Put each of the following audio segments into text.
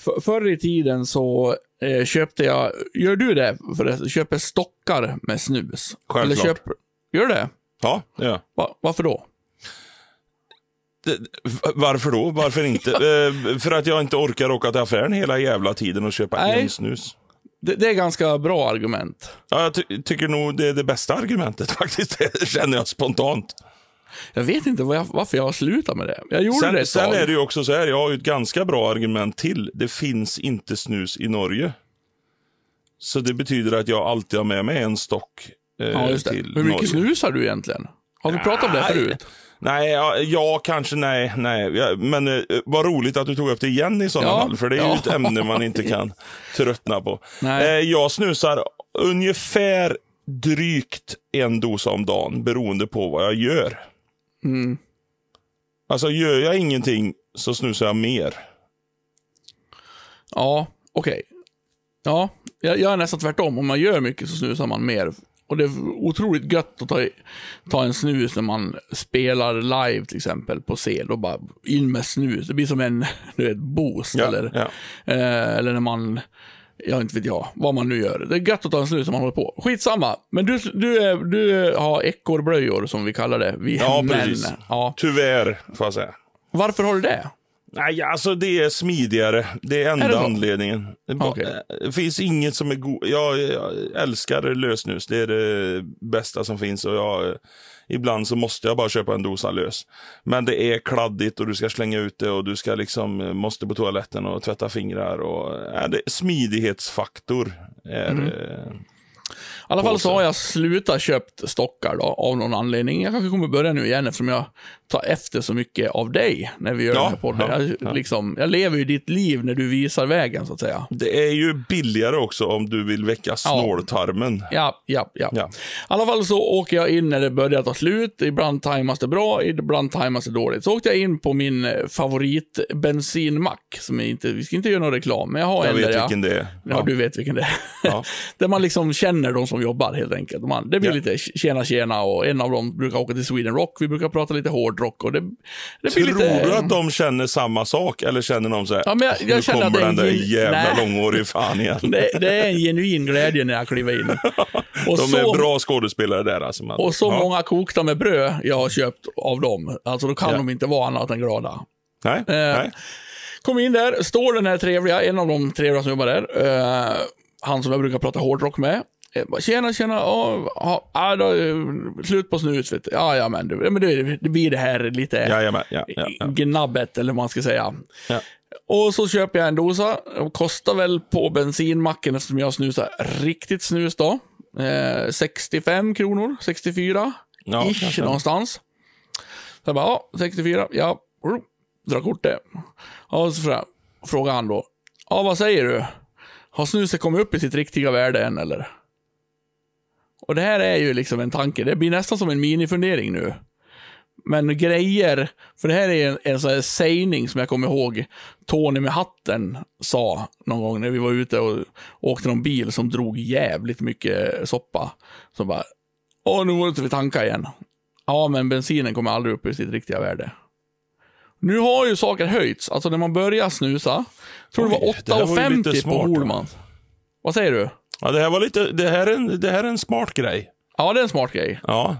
För, förr i tiden så eh, köpte jag, gör du det förresten? Köper stockar med snus? Självklart. Eller köper, gör du det? Ja, ja. Va, varför då? Det- Varför då? Varför inte? Eh, för att jag inte orkar åka till affären hela jävla tiden och köpa Nej. en snus. Det, det är ganska bra argument. Ja, jag ty- tycker nog det är det bästa argumentet faktiskt. Det känner jag spontant. Jag vet inte jag, varför jag har slutat med det. Jag gjorde det Sen, ett sen tag. är det ju också så här, jag har ju ett ganska bra argument till. Det finns inte snus i Norge. Så det betyder att jag alltid har med mig en stock eh, Ja, just det. till Hur mycket Norge. snusar du egentligen? Har vi pratat om det förut? Nej, ja, ja kanske nej. nej. Ja, men eh, vad roligt att du tog upp det igen i sådana Ja, fall. För det är ju ett ämne man inte kan tröttna på. Eh, jag snusar ungefär drygt en dosa om dagen beroende på vad jag gör. Mm. Alltså gör jag ingenting så snusar jag mer. Ja, okej. Ja, jag, jag är nästan tvärtom. Om man gör mycket så snusar man mer. Och det är otroligt gött att ta, ta en snus när man spelar live till exempel på scen. Och bara in med snus. Det blir som en du vet, boost. Ja, eller, ja. eh, eller när man, jag inte vet jag, vad man nu gör. Det är gött att ta en snus när man håller på. Skitsamma. Men du, du, du har ekorrblöjor som vi kallar det. Vi Ja, män. precis. Ja. Tyvärr, får jag säga. Varför har du det? Nej, alltså det är smidigare. Det är enda Är det anledningen. Okej. det finns inget som är god. Jag, jag älskar lösnus. Det är det bästa som finns. Och jag, ibland så måste jag bara köpa en dosa lös. Men det är kladdigt och du ska slänga ut det och du ska liksom, måste på toaletten och tvätta fingrar. Och, ja, det, smidighetsfaktor är... Mm. Alla fall så har jag slutat köpt stockar då, av någon anledning. Jag kanske kommer börja nu igen eftersom jag tar efter så mycket av dig när vi gör Ja, den här podden. ja, jag, ja. Liksom, jag lever ju ditt liv när du visar vägen så att säga. Det är ju billigare också om du vill väcka snåltarmen. Ja, ja, ja. Ja. I alla fall så åker jag in när det börjar ta slut. Ibland tajmas det bra, ibland tajmas det dåligt. Så åkte jag in på min eh, favoritbensinmack. Som är inte, vi ska inte göra någon reklam, men jag har Jag en vet där jag... vilken det är. Ja, du vet vilken det är. Där man liksom känner de som jobbar helt enkelt. Man, det blir Ja. lite tjena tjena och en av dem brukar åka till Sweden Rock. Vi brukar prata lite hårdrock och det, det blir Tror lite... du att de känner samma sak eller känner de så här, Ja, men jag- jag nu känner att kommer är den en där gen- jävla Nej. fan igen. det, det är en genuin glädje när jag kliver in. Och De så, är bra skådespelare där alltså. Man. och så ja. många kokta med bröd jag har köpt av dem. Alltså då kan Ja. de inte vara annat än glada. Nej, Eh, nej. Kom in där, står den här trevliga, en av de trevliga som jobbar där. eh, han som jag brukar prata hårdrock med. Eh, bara, Tjena, tjena, ja, ja, ja, då, eh, slut på snus vet du. Ja, ja, men, du, men det, det blir det här lite Jajamän, ja, ja, ja. gnabbet, eller vad man ska säga. Ja. Och så köper jag en dosa. Och kostar väl på bensinmacken, eftersom jag snusar riktigt snus då. Eh, 65 kronor, 64. Ja, ish någonstans. Så jag bara, ja, 64, ja, mm, dra kortet. Ja, så frågar han då, ja, vad säger du? Har snuset kommit upp i sitt riktiga värde än, eller? Och det här är ju liksom en tanke, det blir nästan som en minifundering nu. Men grejer, för det här är en, en sån här sägning som jag kommer ihåg Tony med hatten sa någon gång när vi var ute och åkte någon bil som drog jävligt mycket soppa. Så bara, åh nu måste vi tanka igen. Ja, men bensinen kommer aldrig upp i sitt riktiga värde. Nu har ju saker höjts. Alltså när man börjar snusa, tror Oj, var det var ju lite 8,50 på? Holmans. Vad säger du? Ja, det här var lite, det här är en, det här är en smart grej. Ja, det är en smart grej. Ja,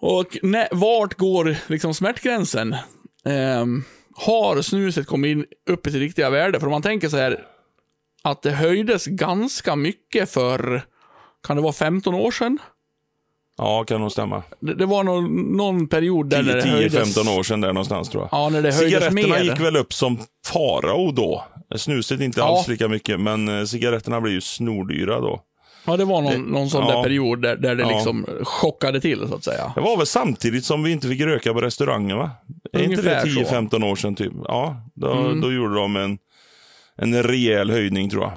Och nä- vart går liksom smärtgränsen? Ehm, har snuset kommit in upp i sitt riktiga värde? För om man tänker så här, att det höjdes ganska mycket för, kan det vara 15 år sedan? ja kan nog stämma. Det, det var någon, någon period där när det höjdes. 10-15 år sedan där någonstans tror jag. Ja, när det höjdes Cigaretterna mer. gick väl upp som farao då. Snuset inte Ja. alls lika mycket, men eh, cigaretterna blir ju snordyra då. Ja, det var någon, Det- någon sån ja. där period där, där det Ja. liksom chockade till, så att säga. Det var väl samtidigt som vi inte fick röka på restauranger va? Är inte det Ungefär så. Mm. 10-15 år sedan typ? Ja, då, då gjorde de en, en rejäl höjning tror jag.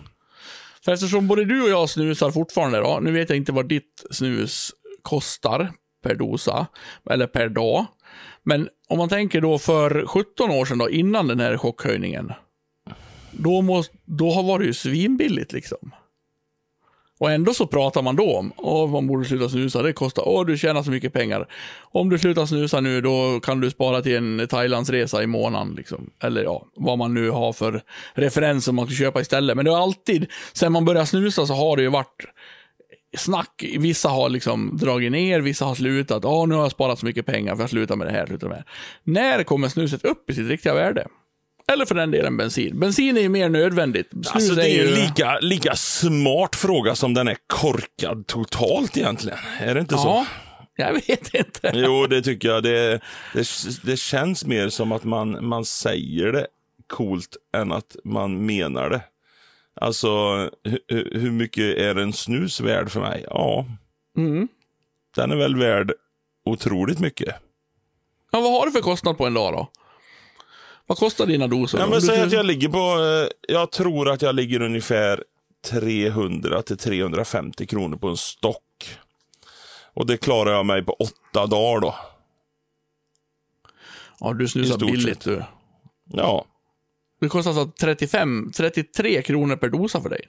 För eftersom både du och jag snusar fortfarande då, nu vet jag inte vad ditt snus kostar per dosa, eller per dag. Men om man tänker då för 17 år sedan då, innan den här chockhöjningen. Då, måste, då var det ju svinbilligt liksom. Och ändå så pratar man då om, åh man borde sluta snusa, det kostar, åh du tjänar så mycket pengar. Om du slutar snusa nu, då kan du spara till en Thailandsresa i månaden. Liksom. Eller ja, vad man nu har för referenser man ska köpa istället. Men det har alltid, sen man började snusa så har det ju varit snack. Vissa har liksom dragit ner, vissa har slutat. Åh, nu har jag sparat så mycket pengar för jag slutar med det här, slutar med det här. När kommer snuset upp i sitt riktiga värde? Eller för den delen bensin. Bensin är ju mer nödvändigt. Snus Alltså det är ju en lika, lika smart fråga som den är korkad totalt egentligen. Är det inte så? Ja, jag vet inte. Jo, det tycker jag. Det, det, det känns mer som att man, man säger det coolt än att man menar det. Alltså, hur, hur mycket är en snus värd för mig? Ja, Mm. den är väl värd otroligt mycket. Ja, vad har du för kostnad på en dag då? Vad kostar dina doser? Ja, men säg att jag ligger på, eh, jag tror att jag ligger ungefär 300 till 350 kronor på en stock. Och det klarar jag mig på åtta dagar då. Ja, du snusar billigt du. Ja, Det kostar alltså 35, 33 kronor per dosa för dig.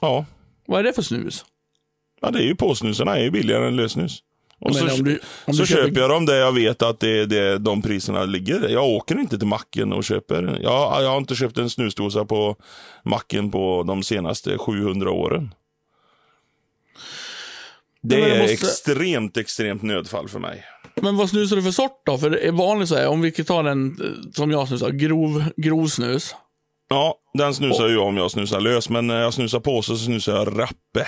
ja. Vad är det för snus? Ja, det är ju påsnusarna är ju billigare än lösnus. Och Men så, du- så köper- köper jag dem där jag vet att det det, de priserna ligger. Jag åker inte till macken och köper. Jag, jag har inte köpt en snusdosa på macken på de senaste 700 åren. Det är måste- extremt, extremt nödfall för mig. Men vad snusar du för sort då? För det är vanligt så här, om vi tar en, eh, som jag snusar, grov, grov snus. Ja, den snusar jag om jag snusar lös, men när jag snusar på så snusar jag rappe.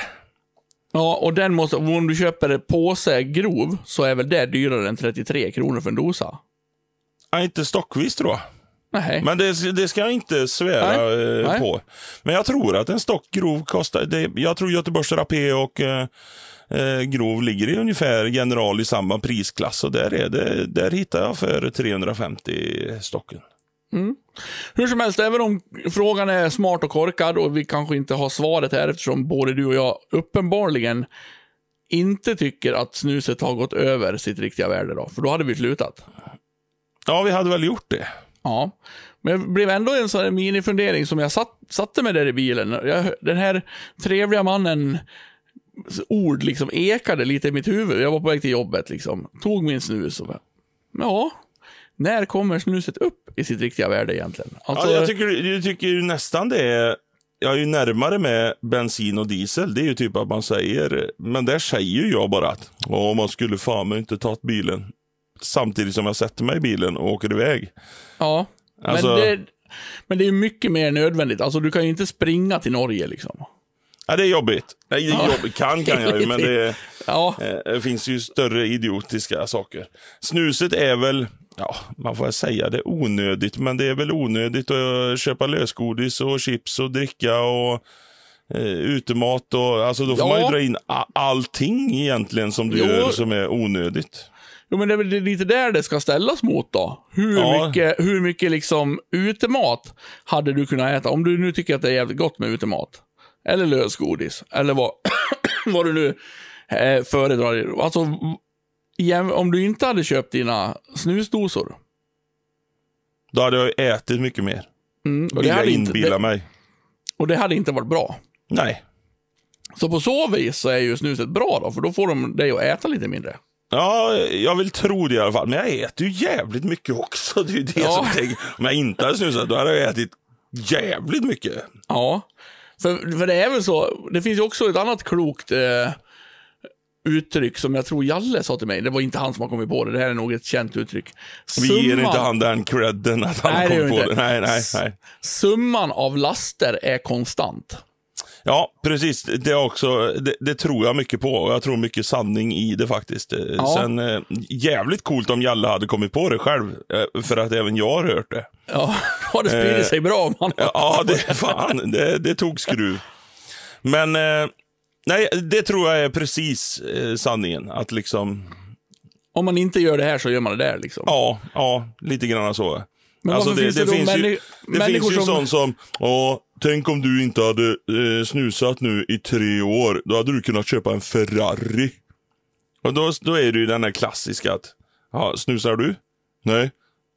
Ja, och den måste, om du köper en påse grov, så är väl det dyrare än 33 kronor för en dosa? Ja, inte stockvis tror jag. Nej. Men det, det ska jag inte svära Nej. eh, Nej. på. Men jag tror att en stock grov kostar, det, jag tror Göteborgs Rapé och eh, eh, grov ligger i ungefär general i samma prisklass. Och där, är det, där hittar jag för 350 stocken. Hur som helst, även om frågan är smart och korkad och vi kanske inte har svaret här eftersom både du och jag uppenbarligen inte tycker att snuset har gått över sitt riktiga värde då, för då hade vi slutat. Ja, vi hade väl gjort det. Ja, men det blev ändå en sån här minifundering som jag satt, satte mig där i bilen. Jag, den här trevliga mannen ord liksom ekade lite i mitt huvud. Jag var på väg till jobbet liksom. Tog min snus och bara, ja, när kommer snuset upp i sitt riktiga värde egentligen? Alltså, Ja, jag, tycker, jag tycker nästan det är... Jag är ju närmare med bensin och diesel. Det är ju typ att man säger... Men där säger ju jag bara att Åh, man skulle fan mig inte tagit bilen. Samtidigt som jag sätter mig i bilen och åker iväg. ja. Alltså- Men, det, men det är mycket mer nödvändigt. Alltså du kan ju inte springa till Norge liksom. Ja, det är jobbigt. Nej, Ja. jobbigt. Kan kan jag ju, men det, Ja, eh, det finns ju större idiotiska saker. Snuset är väl, ja, man får säga det, onödigt. Men det är väl onödigt att köpa lösgodis och chips och dricka och eh, utemat. Och, alltså då får Ja. man ju dra in allting egentligen som du Jo. gör som är onödigt. Jo, men det är väl lite där det ska ställas mot då. Hur Ja. mycket, hur mycket liksom utemat hade du kunnat äta? Om du nu tycker att det är jävligt gott med utemat. Eller lösgodis. Eller vad, vad du nu eh, föredrar. Alltså, om du inte hade köpt dina snusdosor. Då hade jag ätit mycket mer. Mm, och, Vill det jag hade inte, inbilla det, mig. och det hade inte varit bra. Nej. Så på så vis så är ju snuset bra då, för då får de dig att äta lite mindre. Ja, jag vill tro det i alla fall. Men jag äter ju jävligt mycket också. Det är ju det Ja. som tänker. Om jag inte hade snusat, då hade jag ätit jävligt mycket. Ja, för, för det är väl så. Det finns ju också ett annat klokt eh, uttryck som jag tror Jalle sa till mig. Det var inte han som har kommit på det. Det här är nog ett känt uttryck. Vi ger Summan- inte han den credden att han Nej, kom på inte. det. Nej, nej, nej. Summan av laster är konstant. Ja, precis. Det, är också, det, det tror jag mycket på och jag tror mycket sanning i det faktiskt. Eh, Ja. Sen, eh, jävligt coolt om Jalle hade kommit på det själv, eh, för att även jag har hört det. Ja, det spridit Eh, sig bra om man Ja, det, fan, det, det tog skruv. Men, eh, nej, det tror jag är precis eh, sanningen. Att liksom, Om man inte gör det här så gör man det där liksom. ja, ja, lite grann så. Men Alltså det, finns det, det finns ju, det finns ju som- sånt som, ja, tänk om du inte hade eh, snusat nu i tre år, då hade du kunnat köpa en Ferrari. Och då, då är det ju den här klassiska att, ja, snusar du? Nej.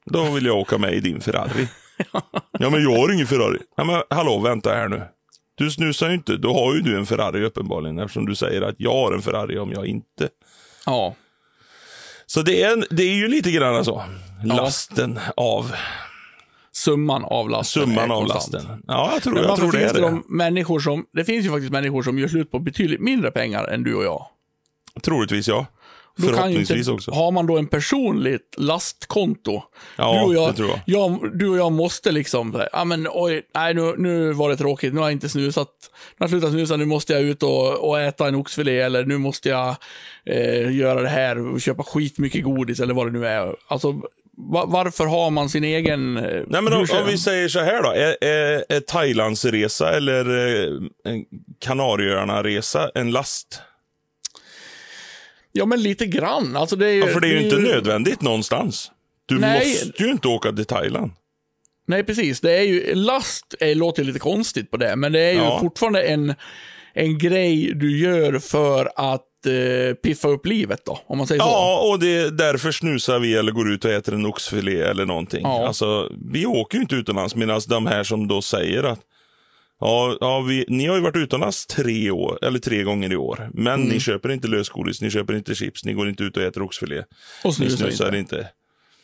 Då vill jag åka med i din Ferrari. ja, men jag har ingen Ferrari. Ja, men hallå, vänta här nu. Du snusar ju inte. Då har ju du en Ferrari uppenbarligen eftersom du säger att jag har en Ferrari om jag inte. Ja. Så det är, en, det är ju lite grann så. Lasten av Summan av lasten. summan av lasten. Ja, jag tror, Men jag tror det finns är det. de människor som, det finns ju faktiskt människor som gör slut på betydligt mindre pengar än du och jag. Troligtvis ja. Då Förhoppningsvis inte, också. Har man då en personligt lastkonto. Ja, du, och jag, det tror jag. Du och jag måste liksom, ja men oj, nej nu, nu var det tråkigt, nu har jag inte snusat. Nu har jag slutat snusa, nu måste jag ut och, och äta en oxfilé eller nu måste jag eh, göra det här och köpa skitmycket godis eller vad det nu är. Alltså, va, varför har man sin egen... eh, Nej, men om, om vi säger så här då. Är, är, är Thailandsresa eller eh, Kanarieöarna-resa en last? Ja men lite grann, alltså det är ju... Ja, för det är ju inte nödvändigt någonstans. Du Nej. måste ju inte åka till Thailand. Nej, precis. Det är ju, last är, låter lite konstigt på det, men det är ju Ja. fortfarande en, en grej du gör för att eh, piffa upp livet då, om man säger så. Ja, och det är därför snusar vi eller går ut och äter en oxfilé eller någonting. Ja. Alltså, vi åker ju inte utomlands medan de här som då säger att Ja, ja vi, ni har ju varit utomlands tre, år, eller tre gånger i år, men Mm. ni köper inte lösgodis, ni köper inte chips, ni går inte ut och äter oxfilé. Och Ni snusar snusar inte. inte.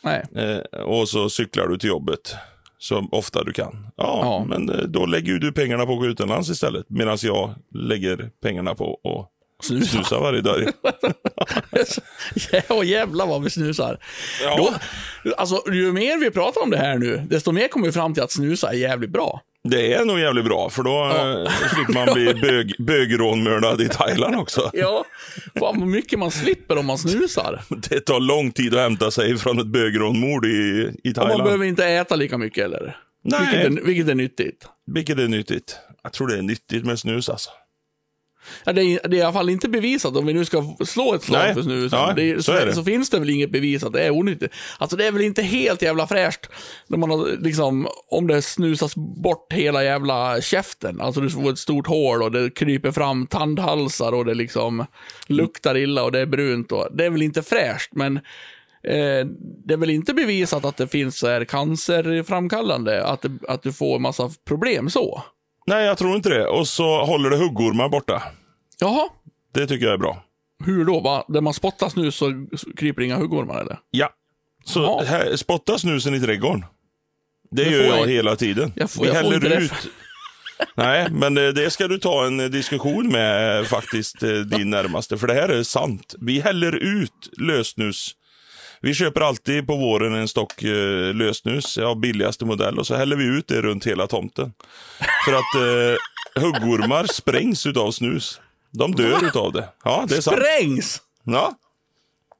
Nej. Eh, och så cyklar du till jobbet så ofta du kan. Ja, Ja. men eh, då lägger du pengarna på att gå utomlands istället. Medan jag lägger pengarna på att Snusar. snusa varje dag. ja, jävlar vad vi snusar. Ja. Då, alltså, ju mer vi pratar om det här nu, desto mer kommer vi fram till att snusa är jävligt bra. Det är nog jävligt bra, för då Ja. eh, slipper man bli bög, bögrånmördad i Thailand också. Ja, fan vad mycket man slipper om man snusar. Det tar lång tid att hämta sig från ett bögrånmord i, i Och man Thailand. behöver inte äta lika mycket heller. Nej. Vilket är, vilket är nyttigt. Vilket är nyttigt. Jag tror det är nyttigt med snus alltså. Ja, det, är, det är i alla fall inte bevisat om vi nu ska slå ett slag Nej. för snusen. Ja, det är, så så, är det. så finns det väl inget bevis att det är onyttigt. Alltså det är väl inte helt jävla fräscht när man har, liksom, om det snusas bort hela jävla käften. Alltså du får ett stort hål och det kryper fram tandhalsar och det liksom luktar illa och det är brunt. Och, det är väl inte fräscht, men eh, det är väl inte bevisat att det finns så här cancerframkallande, att, det, att du får massa problem så. Nej, jag tror inte det. Och så håller det huggormar borta. Jaha, Det tycker jag är bra. hur då? Va? Där man spottar snus så kryper inga huggormar eller? Ja. Så här, spotta snusen i trädgården. Det, Det gör jag, jag- hela tiden. Jag får- Vi jag får häller inte det. ut. Nej, men det, det ska du ta en eh, diskussion med eh, faktiskt eh, din närmaste. För det här är sant. Vi häller ut lösnus. Vi köper alltid på våren en stock eh, lösnus av billigaste modell och så häller vi ut det runt hela tomten. För att eh, huggormar sprängs utav snus. De dör utav det. Ja, det är sant. Sprängs! Ja.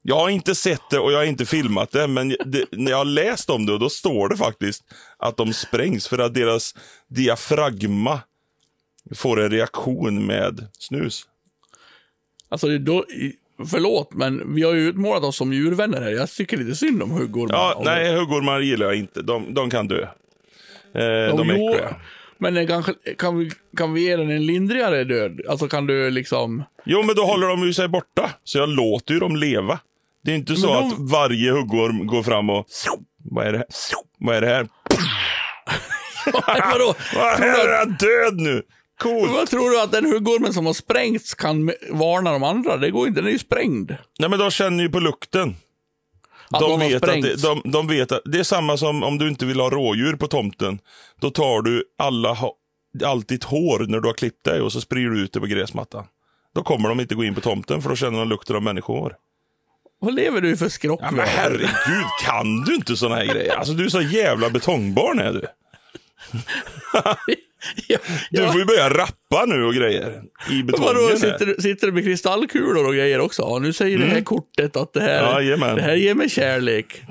Jag har inte sett det och jag har inte filmat det, men det, när jag har läst om det, och då står det faktiskt att de sprängs för att deras diafragma får en reaktion med snus. Alltså, då, förlåt, men vi har ju utmålat oss som djurvänner här. Jag tycker lite synd om huggormar. Ja, nej, huggormar gillar jag inte. De, de kan dö. Eh, de är jo, äckliga. Men kanske, kan, vi, kan vi ge den en lindrigare död? Alltså kan du liksom... Jo, men då håller de ju sig borta, så jag låter ju dem leva. Det är inte så Men de- att varje huggorm går fram och... Vad är det här? Vad är det här? Vadå? Vad är att- han död nu? Coolt. Vad tror du att den huggormen som har sprängts kan varna de andra? Det går inte, den är ju sprängd. Nej, men de känner ju på lukten. Att de, har vet att det, de, de vet att det är samma som om du inte vill ha rådjur på tomten. Då tar du alla, allt ditt hår när du har klippt dig och så sprider du ut det på gräsmattan. Då kommer de inte gå in på tomten för då känner de lukten av människohår. Vad lever du för Ja, skrockvärld? men herregud, kan du inte såna här grejer? Alltså du är så jävla betongbarn är du. ja, Du ja. får ju börja rappa nu och grejer. I betongen. Vadå, sitter, sitter du med kristallkulor och grejer också? Ja, nu säger det här kortet att det här, Mm. Jajamän. det här ger mig kärlek.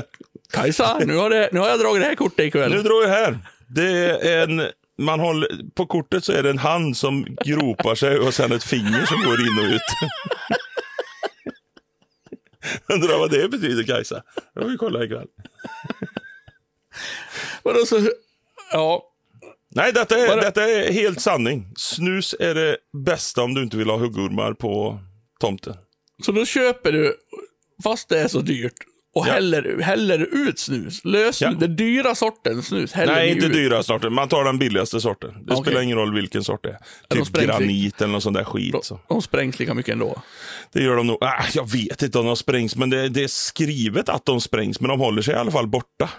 Kajsa, nu har, det, nu har jag dragit det här kortet ikväll. Nu drar jag här. Det är en, man håller, på kortet så är det en hand som gropar sig och sen ett finger som går in och ut. Undrar vad det betyder Kajsa. Det får vi kolla ikväll. Vadå, så, ja, Nej, detta är, Bara- detta är helt sanning. Snus är det bästa om du inte vill ha huggormar på tomten. så då köper du, fast det är så dyrt, och Ja. häller, häller ut snus. Lösnus, Ja. den dyra sorten snus Nej, inte ut. dyra sorten. Man tar den billigaste sorten. Det Okej. spelar ingen roll vilken sort det är. de Typ i- granit eller någon sån där skit. De, Så. de sprängs lika mycket ändå. Det gör de nog. Ah, jag vet inte om de sprängs, men det, det är skrivet att de sprängs. Men de håller sig i alla fall borta.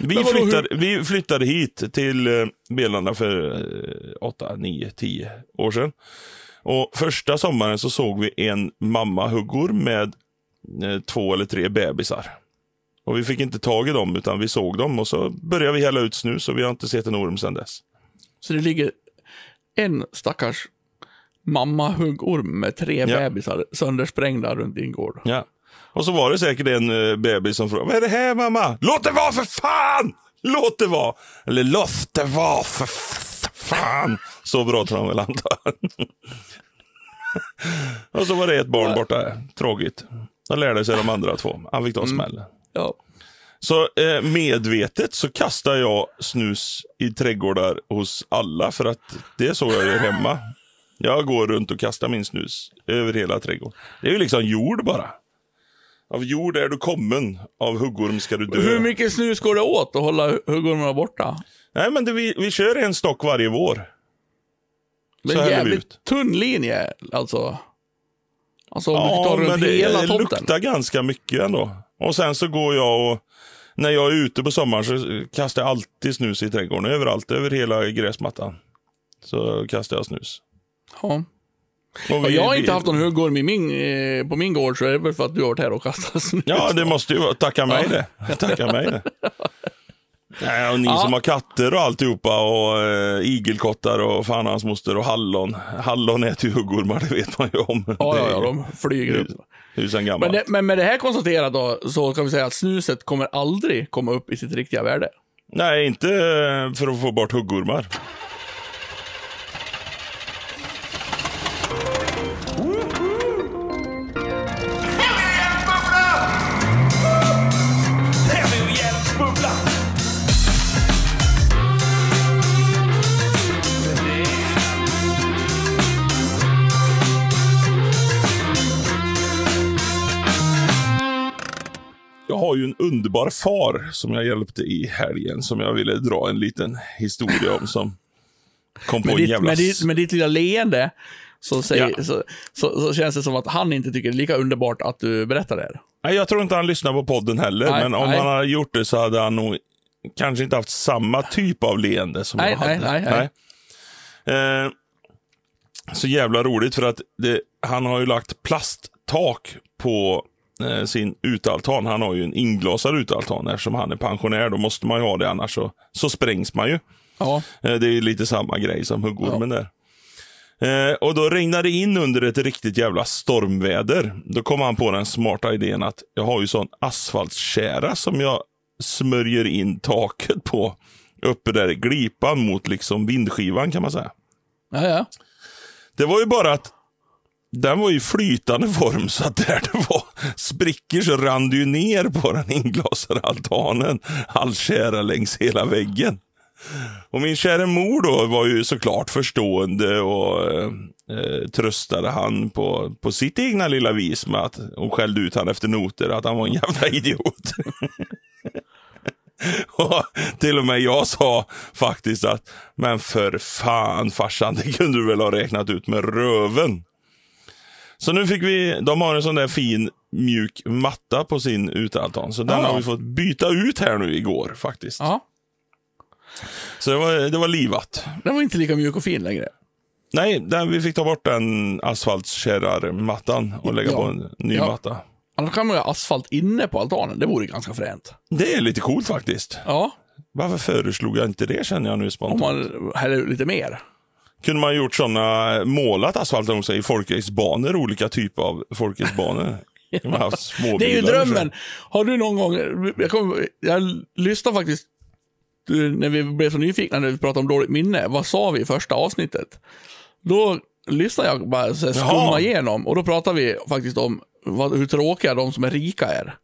Vi, flyttade, vi flyttade hit till eh, Belanda för eh, 8, 9, 10 år sedan. Och första sommaren så såg vi en mamma-huggor med eh, två eller tre bebisar. Och vi fick inte tag i dem, utan vi såg dem och så började vi hälla ut snus och vi har inte sett en orm sedan dess. Så det ligger en stackars mamma-huggorm med tre Ja. bebisar söndersprängda runt din gård. Ja. Och så var det säkert en uh, bebis som frågade, vad är det här mamma? Låt det vara för fan! Låt det vara! Eller låt det vara för fan! Så bra tror han väl antar jag. Och så var det ett barn borta. Tråkigt. Då lärde sig de andra två. Han fick ta smällen. Ja. Så eh, medvetet så kastar jag snus i trädgårdar hos alla för att det är så jag gör hemma. Jag går runt och kastar min snus över hela trädgården. Det är ju liksom jord bara. Av jord är du kommen, av huggorm ska du dö. Hur mycket snus går det åt att hålla huggormarna borta? Nej, men det, vi, vi kör en stock varje vår. Det är en jävligt tunn linje, alltså. Alltså om du Ja, tar runt det, hela det luktar ganska mycket ändå. Och sen så går jag och, när jag är ute på sommaren så kastar jag alltid snus i trädgården. Överallt, över hela gräsmattan. Så kastar jag snus. Ja. Och Och jag har vi- inte haft någon huggorm i min, eh, på min gård, så är det väl för att du har varit här och kastat. Ja, det måste ju. Tacka mig Ja. det. Tacka mig det. Nej, och ni Ja. som har katter och alltihopa och eh, igelkottar och fan hans moster och hallon. Hallon äter ju huggormar, det vet man ju om. Ja, ja, ja, de flyger upp. Husen Men, gammalt. det, men med det här konstaterat då, så kan vi säga att snuset kommer aldrig komma upp i sitt riktiga värde. Nej, inte för att få bort huggormar. Jag har ju en underbar far som jag hjälpte i helgen som jag ville dra en liten historia om som kom på Med en ditt, jävla... med, ditt, med ditt lilla leende så, säger, Ja. så, så, så känns det som att han inte tycker det är lika underbart att du berättar det här. Nej, jag tror inte han lyssnar på podden heller, Nej, men om nej. han hade gjort det så hade han nog kanske inte haft samma typ av leende som Nej, jag hade. nej, nej, nej. Eh, så jävla roligt för att det, han har ju lagt plasttak på sin utealtan. Han har ju en inglasad utealtan eftersom han är pensionär. Då måste man ju ha det, annars så, så sprängs man ju. Ja, Eh, Det är lite samma grej som huggormen där. Eh, och då regnade det in under ett riktigt jävla stormväder. Då kom han på den smarta idén att jag har ju sån asfaltskära som jag smörjer in taket på. Uppe där i glipan mot liksom vindskivan kan man säga. ja, ja. Det var ju bara att den var i flytande form så att där det var sprickor så rann det ju ner på den inglasade altanen. All kära längs hela väggen. Och min kära mor då var ju såklart förstående och eh, eh, tröstade han på, på sitt egna lilla vis med att hon skällde ut han efter noter, att han var en jävla idiot. och till och med jag sa faktiskt att, men för fan farsan, det kunde du väl ha räknat ut med röven. Så nu fick vi, de har en sån där fin mjuk matta på sin utealtan. Så den Ja. har vi fått byta ut här nu igår faktiskt. ja. Så det var, det var livat. Den var inte lika mjuk och fin längre. Nej, den, vi fick ta bort den asfaltskärrarmattan och lägga Ja. på en ny Ja. matta. Annars kan man ju ha asfalt inne på altanen. Det vore ganska fränt. Det är lite coolt faktiskt. Ja, Varför föreslog jag inte det känner jag nu om spontant. man häller lite mer. Kunde man gjort sådana, målat asfalten också i folkracebanor, olika typer av folkracebanor. Småbilar Det är ju drömmen. Har du någon gång, jag, kom, jag lyssnade faktiskt när vi blev så nyfikna när vi pratade om dåligt minne. Vad sa vi i första avsnittet? Då lyssnade jag bara så skumma igenom och då pratade vi faktiskt om vad, hur tråkiga de som är rika är.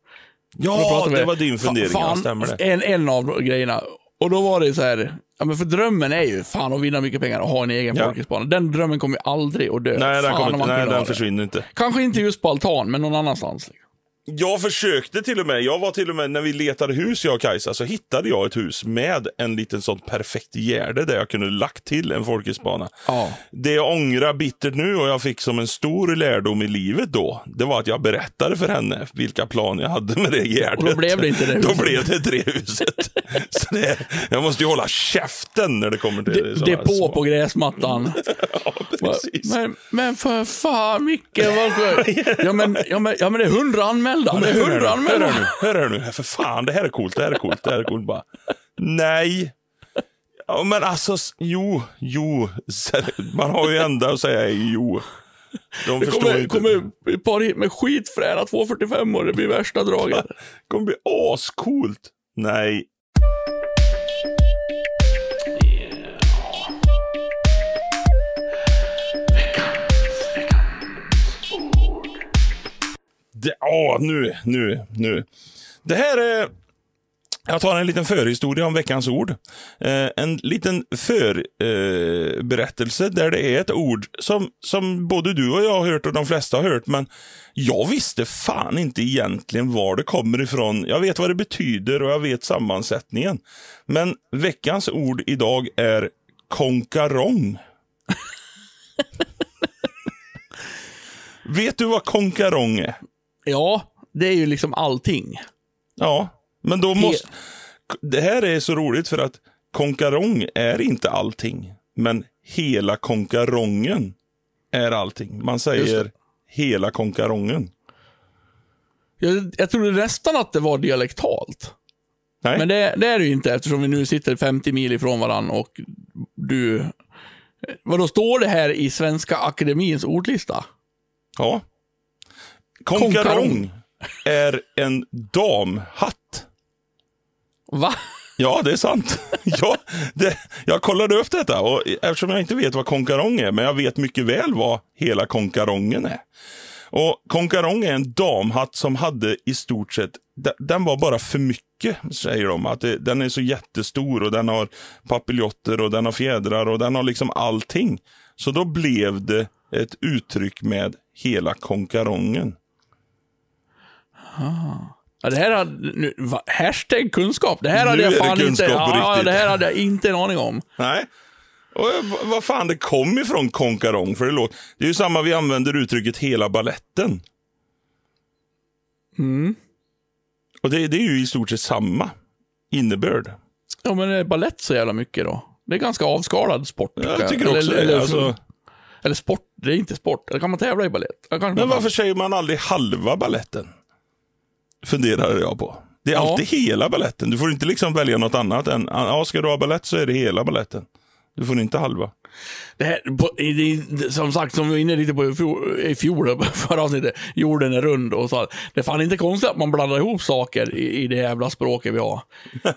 Ja, det var din fundering, ja, fan, stämmer det. En, en av grejerna. Och då var det så här, ja men för drömmen är ju fan att vinna mycket pengar och ha en egen Ja. folkhögskola. Den drömmen kommer ju aldrig att dö. Nej, den, kommer, nej, den det. försvinner inte. Kanske inte just på altan, men någon annanstans. liksom. Jag försökte till och med. Jag var till och med, när vi letade hus jag och Kajsa, så hittade jag ett hus med en liten sånt perfekt gärde där jag kunde lagt till en folkhetsbana. Ja. Det jag ångrar bittert nu och jag fick som en stor lärdom i livet då, det var att jag berättade för henne vilka planer jag hade med det gärdet. Och då blev det inte det Då huset. blev det trehuset. så det, jag måste ju hålla käften när det kommer till De, sådana här depå små- på gräsmattan. Ja, precis. Men, men för fan Micke, vad skönt. ja, men, ja, men, ja men det är hundra anmälda. Det är Hör hör nu, hör här nu. För fan, det här är coolt, det här är coolt, det här är coolt. Bara, nej. Ja, men alltså, jo, jo. Man har ju ända att säga jo. De Det kommer, kommer ett par hit med skitfräna 245 och det blir värsta draget. Det kommer bli ascoolt. Nej. Det, åh, nu, nu, nu. Det här är... Jag tar en liten förhistoria om veckans ord. Eh, en liten förberättelse eh, där det är ett ord som, som både du och jag har hört och de flesta har hört, men jag visste fan inte egentligen var det kommer ifrån. Jag vet vad det betyder och jag vet sammansättningen. Men veckans ord idag är konkarong. vet du vad konkarong är? Ja, det är ju liksom allting. Ja, men då måste... Det här är så roligt för att konkarong är inte allting. Men hela konkarongen är allting. Man säger hela konkarongen. Jag, jag trodde nästan att det var dialektalt. Nej, Men det, det är det ju inte eftersom vi nu sitter 50 mil ifrån varandra och du... Vad då står det här i Svenska Akademins ordlista? ja. Konkarong är en damhatt. Va? Ja, det är sant. ja, det, jag kollade upp detta och eftersom jag inte vet vad konkarong är, men jag vet mycket väl vad hela konkarongen är. Och konkarong är en damhatt som hade i stort sett, de- den var bara för mycket, säger de. Att det, den är så jättestor och den har papiljotter och den har fjädrar och den har liksom allting. Så då blev det ett uttryck med hela konkarongen. Ja, det här hade, nu, va, hashtag kunskap. Det här Nu hade jag fan inte... Ja, det här hade jag inte en aning om. Nej. Och eh, vad fan det kom ifrån konkarong, för det låter... Det är ju samma vi använder uttrycket hela balletten. Mm. Och det, det är ju i stort sett samma innebörd. Ja, men är balett så jävla mycket då? Det är ganska avskalad sport. Jag tycker också eller, eller, Alltså, eller sport, det är inte sport. Eller kan man tävla i balett? Men varför säger man aldrig halva balletten? Funderade jag på. Det är Ja. alltid hela balletten. Du får inte liksom välja något annat än, ja, ska du ha ballett så är det hela balletten. Du får inte halva. Det här, det, som sagt, som vi var inne lite på i fjol, förra avsnittet, jorden är rund och så. Det är fan inte konstigt att man blandar ihop saker i, i det jävla språket vi har.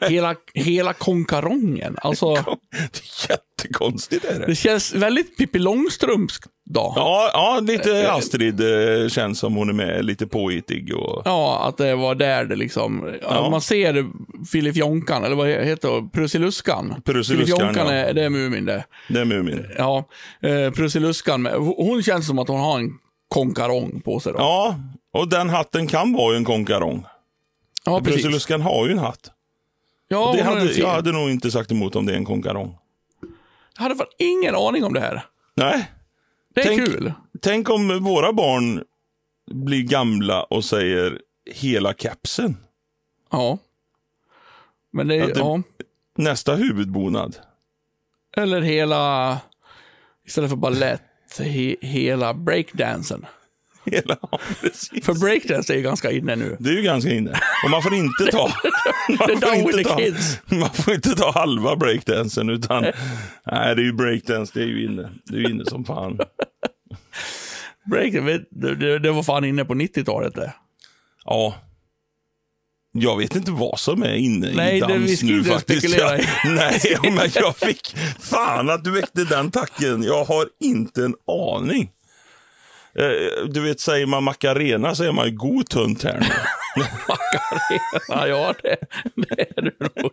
Hela, hela konkarongen. Alltså, Det är jättekonstigt är det. det känns väldigt Pippi Långstrumps då. Ja, ja lite Astrid eh, känns som hon är med, lite påhittig och... Ja, att det var där det liksom... Ja. Man ser Filifjonkan, eller vad heter det? Prussiluskan. Prussiluskan, ja. är, det är Mumin det. Det är Mumin. Ja, eh, Prussiluskan. Hon känns som att hon har en konkarong på sig då. Ja, och den hatten kan vara en konkarong. ja precis. Brusseluskan har ju en hatt. Ja, det hade, jag hade nog inte sagt emot om det är en konkarong. Jag hade fan ingen aning om det här. Nej, Det är Tänk- kul. tänk om våra barn blir gamla och säger hela kepsen. Ja. Men det, Ja, ja, det- Nästa huvudbonad. Eller hela, istället för ballett, he, hela breakdansen. Hela, ja. För breakdance är ju ganska inne nu. Det är ju ganska inne. Och man får inte ta... Man får, inte ta man får inte ta halva breakdansen utan... Nej, det är ju breakdance, det är ju inne. Det är ju inne som fan. Breakdance, det, det, det var fan inne på 90-talet det. Ja. Jag vet inte vad som är inne Nej, i dans nu faktiskt. Jag, nej, men jag fick... Fan att du väckte den tacken. Jag har inte en aning. Eh, Du vet, säger man Macarena så är man ju god tunt här nu. Macarena, ja det, det är du nog.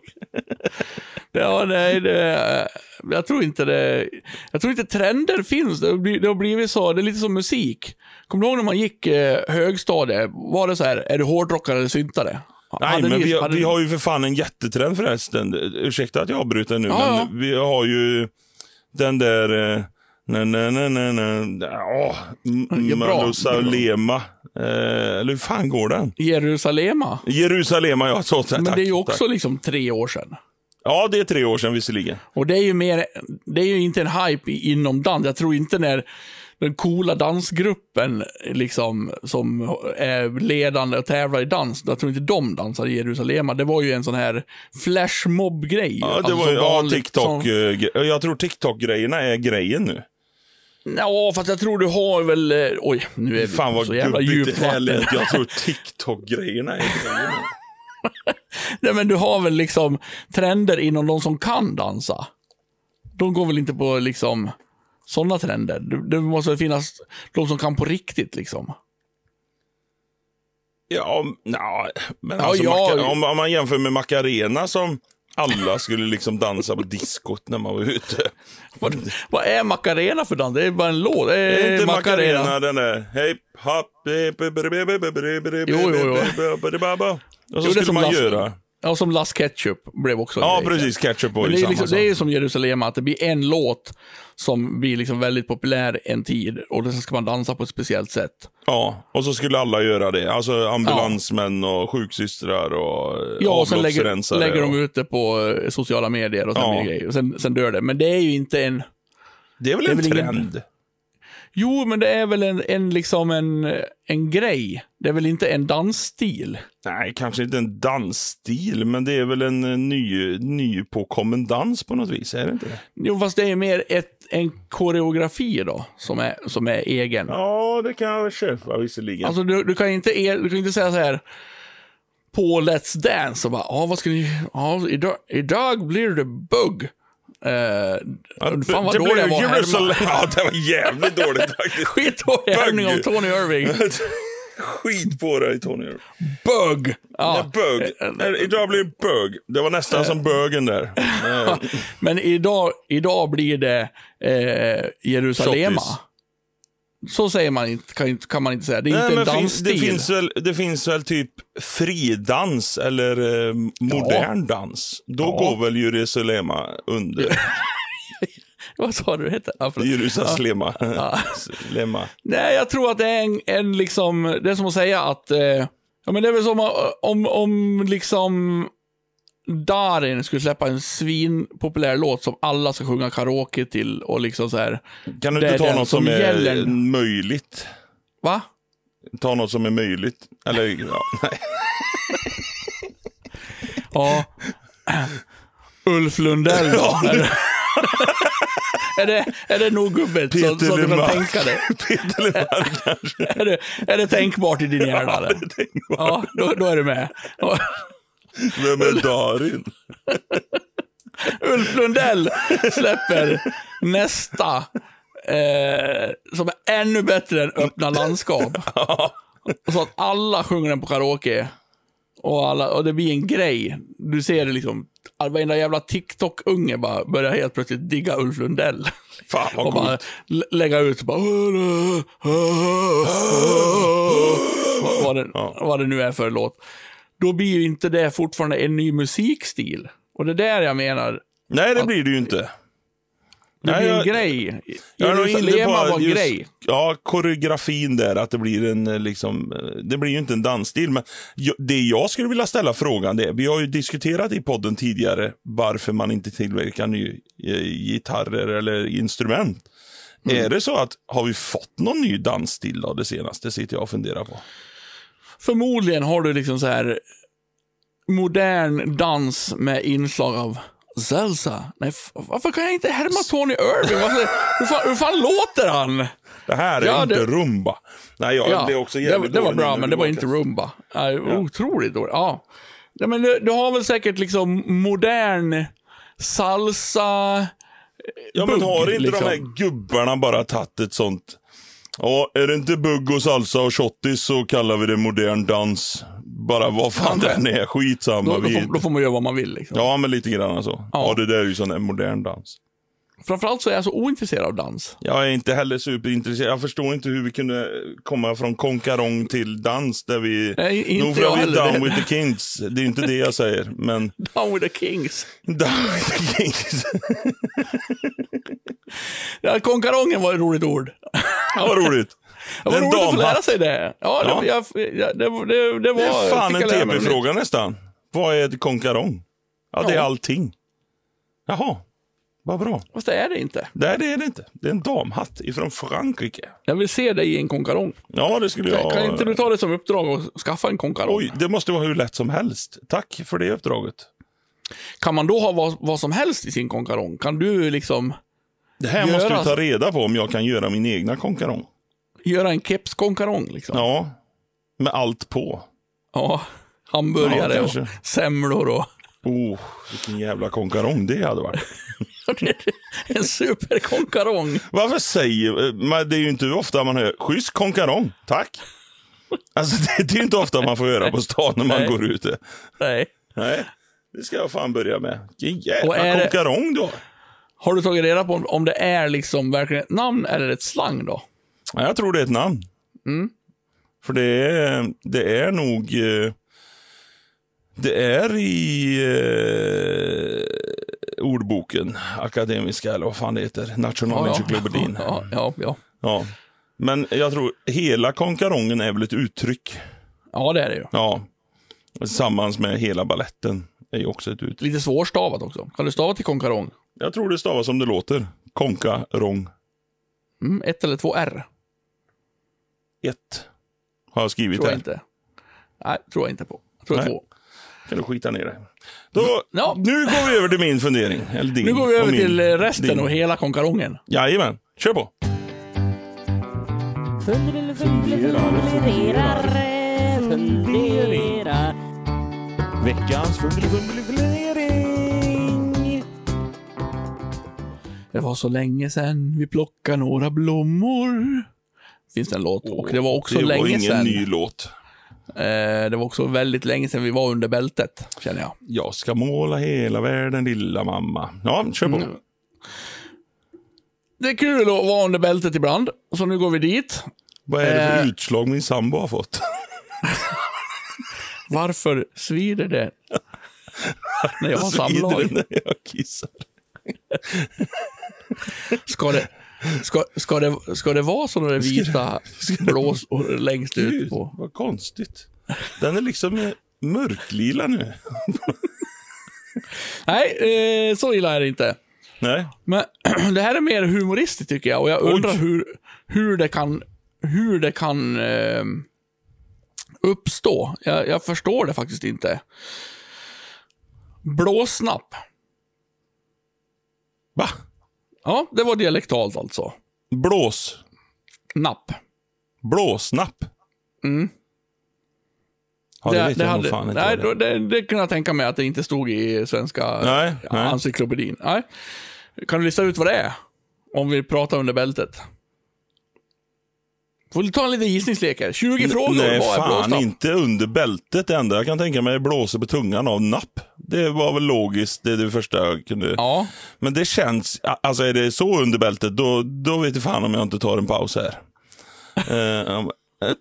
Ja, nej, det, jag tror inte det. Jag tror inte trender finns. Det har blivit, så, det är lite som musik. Kommer du ihåg när man gick eh, högstadiet? Var det så här, är du hårdrockare eller syntare? Nej, Hade men ni- vi, hade- vi har ju för fan en jättetrend förresten. Ursäkta att jag avbryter nu, Ja, men ja. vi har ju den där... Eh, na, na, na, ja, Ja, bra. Malusalema. Eh, eller hur fan går den? Jerusalema. Jerusalema, ja. Så, tack, Men det är ju tack. också liksom tre år sedan. Ja, det är tre år sedan visserligen. Och det är ju mer, det är ju inte en hype inom dans. Jag tror inte när den coola dansgruppen liksom, som är ledande och tävlar i dans, jag tror inte de dansar i Jerusalem. Det var ju en sån här flashmob-grej. Ja, det Alltså, var ju, ja, TikTok. som- eh, Jag tror TikTok-grejerna är grejen nu. Ja, fast jag tror du har väl... eh, Oj, nu är Fan vad så jävla djupt vatten. Jag tror TikTok-grejerna är grejen nu. Nej, men du har väl liksom trender inom de som kan dansa. De går väl inte på liksom sådana trender. Det, måste väl finnas de som kan på riktigt liksom. Ja, na, men Ja, alltså, ja. Om, om man jämför med Macarena som alla skulle liksom dansa på diskot när man var ute. Vad, vad är Macarena för dans? Det är bara en låt. Det Det är inte Macarena. Macarena den där. Hej, hopp, Jo, jo, jo. Och så Jo, skulle man Lasse- göra. Ja, som Las Ketchup blev också Ja, grej. precis. Ketchup ju det är, liksom, det är som Jerusalem, att det blir en låt som blir liksom väldigt populär en tid och sen ska man dansa på ett speciellt sätt. Ja, och så skulle alla göra det. Alltså ambulansmän och sjuksystrar och Ja, och sen lägger, lägger de och... ut det på eh, sociala medier och sen Ja. grejer. Och sen, sen dör det. Men det är ju inte en... Det är väl det är en väl ingen- trend? Jo, men det är väl en, en, liksom en, en grej. Det är väl inte en dansstil. Nej, kanske inte en dansstil, men det är väl en eh, ny, ny påkommen dans på något vis, är det inte? Jo, fast det är mer ett, en koreografi då, som är, som är egen. Ja, det kan jag väl köpa visserligen. Alltså, du, du, kan inte, du kan inte säga så här på Let's Dance och bara, ja, vad ska ni, ja, idag, idag blir det bugg. Eh, fan vad det dålig jag var Jerusalem. Ja, det var jävligt dåligt faktiskt. Skitdålig härmning om Bugg. Tony Irving. Skit på dig Tony. Bugg! Ja. Ja. Bög. Idag blir det bög. Det var nästan som bögen där. Men idag, idag blir det eh, Jerusalema. Shottis. Så säger man inte, kan, kan man inte säga. Det är Nej, inte en finns, det, dansstil. finns väl, det finns väl typ fridans eller eh, modern dans. Då Ja. går väl Jerusalema under. Vad sa du det hette? Ja, förlåt. Jerusalema. Lema. Nej, jag tror att det är en, en liksom, det är som att säga att, eh, ja men det är väl som att- om, om liksom Darin skulle släppa en svinpopulär låt som alla ska sjunga karaoke till och liksom så här. Kan du inte ta något som, som är gäller. möjligt? Va? Ta något som är möjligt. Eller, ja, nej. Ja. Ulf Lundell då? Är det- är, det, är det nog gubbet så, Peter så att du kan tänka det? Peter Lemark kanske. Är det? Är det tänkbart i din hjärna? eller? Ja, då, då är du med. Ja. Vem är Darin? Ulf Lundell släpper nästa eh, som är ännu bättre än Öppna landskap. Så att alla sjunger den på karaoke. Och, alla, och det blir en grej. Du ser det liksom, varenda jävla TikTok-unge bara börjar helt plötsligt digga Ulf Lundell. Fan vad Och bara coolt. lä- lägga ut bara... vad, vad, det, vad det nu är för låt. Då blir ju inte det fortfarande en ny musikstil. Och det är där jag menar, Nej, det blir det ju inte. Det Nej, blir en jag- grej. Jag är nog inne på just, grej. Ja, koreografin där, att det blir en eh, liksom, eh, det blir ju inte en dansstil. Men det jag skulle vilja ställa frågan det är, vi har ju diskuterat i podden tidigare varför man inte tillverkar ny eh, gitarrer eller instrument. Mm. Är det så att, har vi fått någon ny dansstil då det senaste, sitter jag och funderar på. Förmodligen har du liksom så här modern dans med inslag av salsa. Nej, varför kan jag inte härma Tony Irving? Varför, hur, fan, hur fan låter han? Det här är Ja, inte det- rumba. Nej, jag Ja, blev också det, jävligt det var bra, men det var inte rumba. Ja, Otroligt dåligt. Ja. Ja, men du, du har väl säkert liksom modern salsa... Ja, men har inte liksom. de här gubbarna bara tagit ett sånt... Ja, är det inte bugg och salsa och shottis så kallar vi det modern dans. Bara vad fan den är, skitsamma. Då, då, får, då får man göra vad man vill. Liksom. Ja, men lite grann så. Ja. Ja. det där är ju sån modern dans. Framförallt så är jag så ointresserad av dans. Jag är inte heller superintresserad. Jag förstår inte hur vi kunde komma från konkarong till dans där vi... Nej, inte Nog för att vi är down with the kings. Det är inte det jag säger, men Down with the Kings. down with the kings. Ja, konkarongen var ett roligt ord. Ja, vad roligt. Det var roligt att få lära sig det. Ja, Ja. det, jag, jag, det, det, det var... Det är fan en TP-fråga nästan. Vad är ett konkarong? Ja, det är Ja. allting. Jaha, vad bra. Fast det är det inte. Nej, det är det inte. Det är en damhatt ifrån Frankrike. Jag vill se dig i en konkarong. Ja, det skulle jag... kan inte du ta det som uppdrag och skaffa en konkarong? Oj, det måste vara hur lätt som helst. Tack för det uppdraget. Kan man då ha vad, vad som helst i sin konkarong? Kan du liksom Det här Göra måste du ta reda på om jag kan göra min egna konkarong. Göra en kepskonkarong? Liksom? Ja, med allt på. Ja, hamburgare Ja, och semlor och... Oh, vilken jävla konkarong det hade varit. en superkonkarong. Varför säger man, Det är ju inte ofta man hör schysst konkarong, tack. Alltså det, det är inte ofta man får höra på stan när man Nej. går ute. Nej. Nej, det ska jag fan börja med. Vilken jävla är det- konkarong du har. Har du tagit reda på om det är liksom verkligen ett namn eller ett slang då? Ja, jag tror det är ett namn. Mm. För det är, det är nog... eh, Det är i eh, ordboken, akademiska eller vad fan det heter, Nationalencyklopedin. Ja, ja, ja. Ja. Men jag tror hela konkarongen är väl ett uttryck. Ja, det är det ju. Ja. Tillsammans med hela balletten är ju också ett uttryck. Lite svårstavat också. Kan du stava till konkarong? Jag tror det stavas som det låter. Konkarong. Mm, ett eller två R? Har jag skrivit Tror jag här. inte. Nej, tror jag inte på. Jag tror Nej. två. Kan du skita ner det. Då, Ja. Nu går vi över till min fundering. Eller din, Nu går vi över min. till eh, resten din. och hela konkarongen. Jajamän, kör på. Funderar, funderar, funderar. Veckans fundering. Det var så länge sedan vi plockade några blommor. Finns det en låt. och det var också det länge var ingen sedan. ny låt. Eh, det var också väldigt länge sedan vi var under bältet, känner jag. Jag ska måla hela världen, lilla mamma. Ja, kör på. Mm. Det är kul att vara under bältet ibland, så nu går vi dit. Vad är det för Eh. utslag min sambo har fått? Varför svider det när jag har Svider det samlag? när jag kissar? Ska det, ska, ska, det, ska det vara sådana där vita blåsor längst ut på? vad konstigt. Den är liksom eh, mörklila nu. Nej, eh, så illa är det inte. Nej, Men det här är mer humoristiskt tycker jag och jag Oj. undrar hur, hur det kan, hur det kan eh, uppstå. Jag, jag förstår det faktiskt inte. Blåsnapp. va? Ja, det var dialektalt alltså. Blås. Napp. Blåsnapp. Mm. Ja, det, vet jag hade, fan inte nej, det det, det, det kan jag tänka mig att det inte stod i svenska Nej, encyklopedin. Nej. Kan du lista ut vad det är? Om vi pratar under bältet. Får vi ta en liten gissningslek här. 20 frågor. Nej, vad är fan blåsnapp? inte under bältet. Det enda jag kan tänka mig är blåsa på tungan av napp. Det var väl logiskt, det är det första jag kunde... Ja, Men det känns, alltså är det så under bältet, då, då vet jag fan om jag inte tar en paus här. Eh,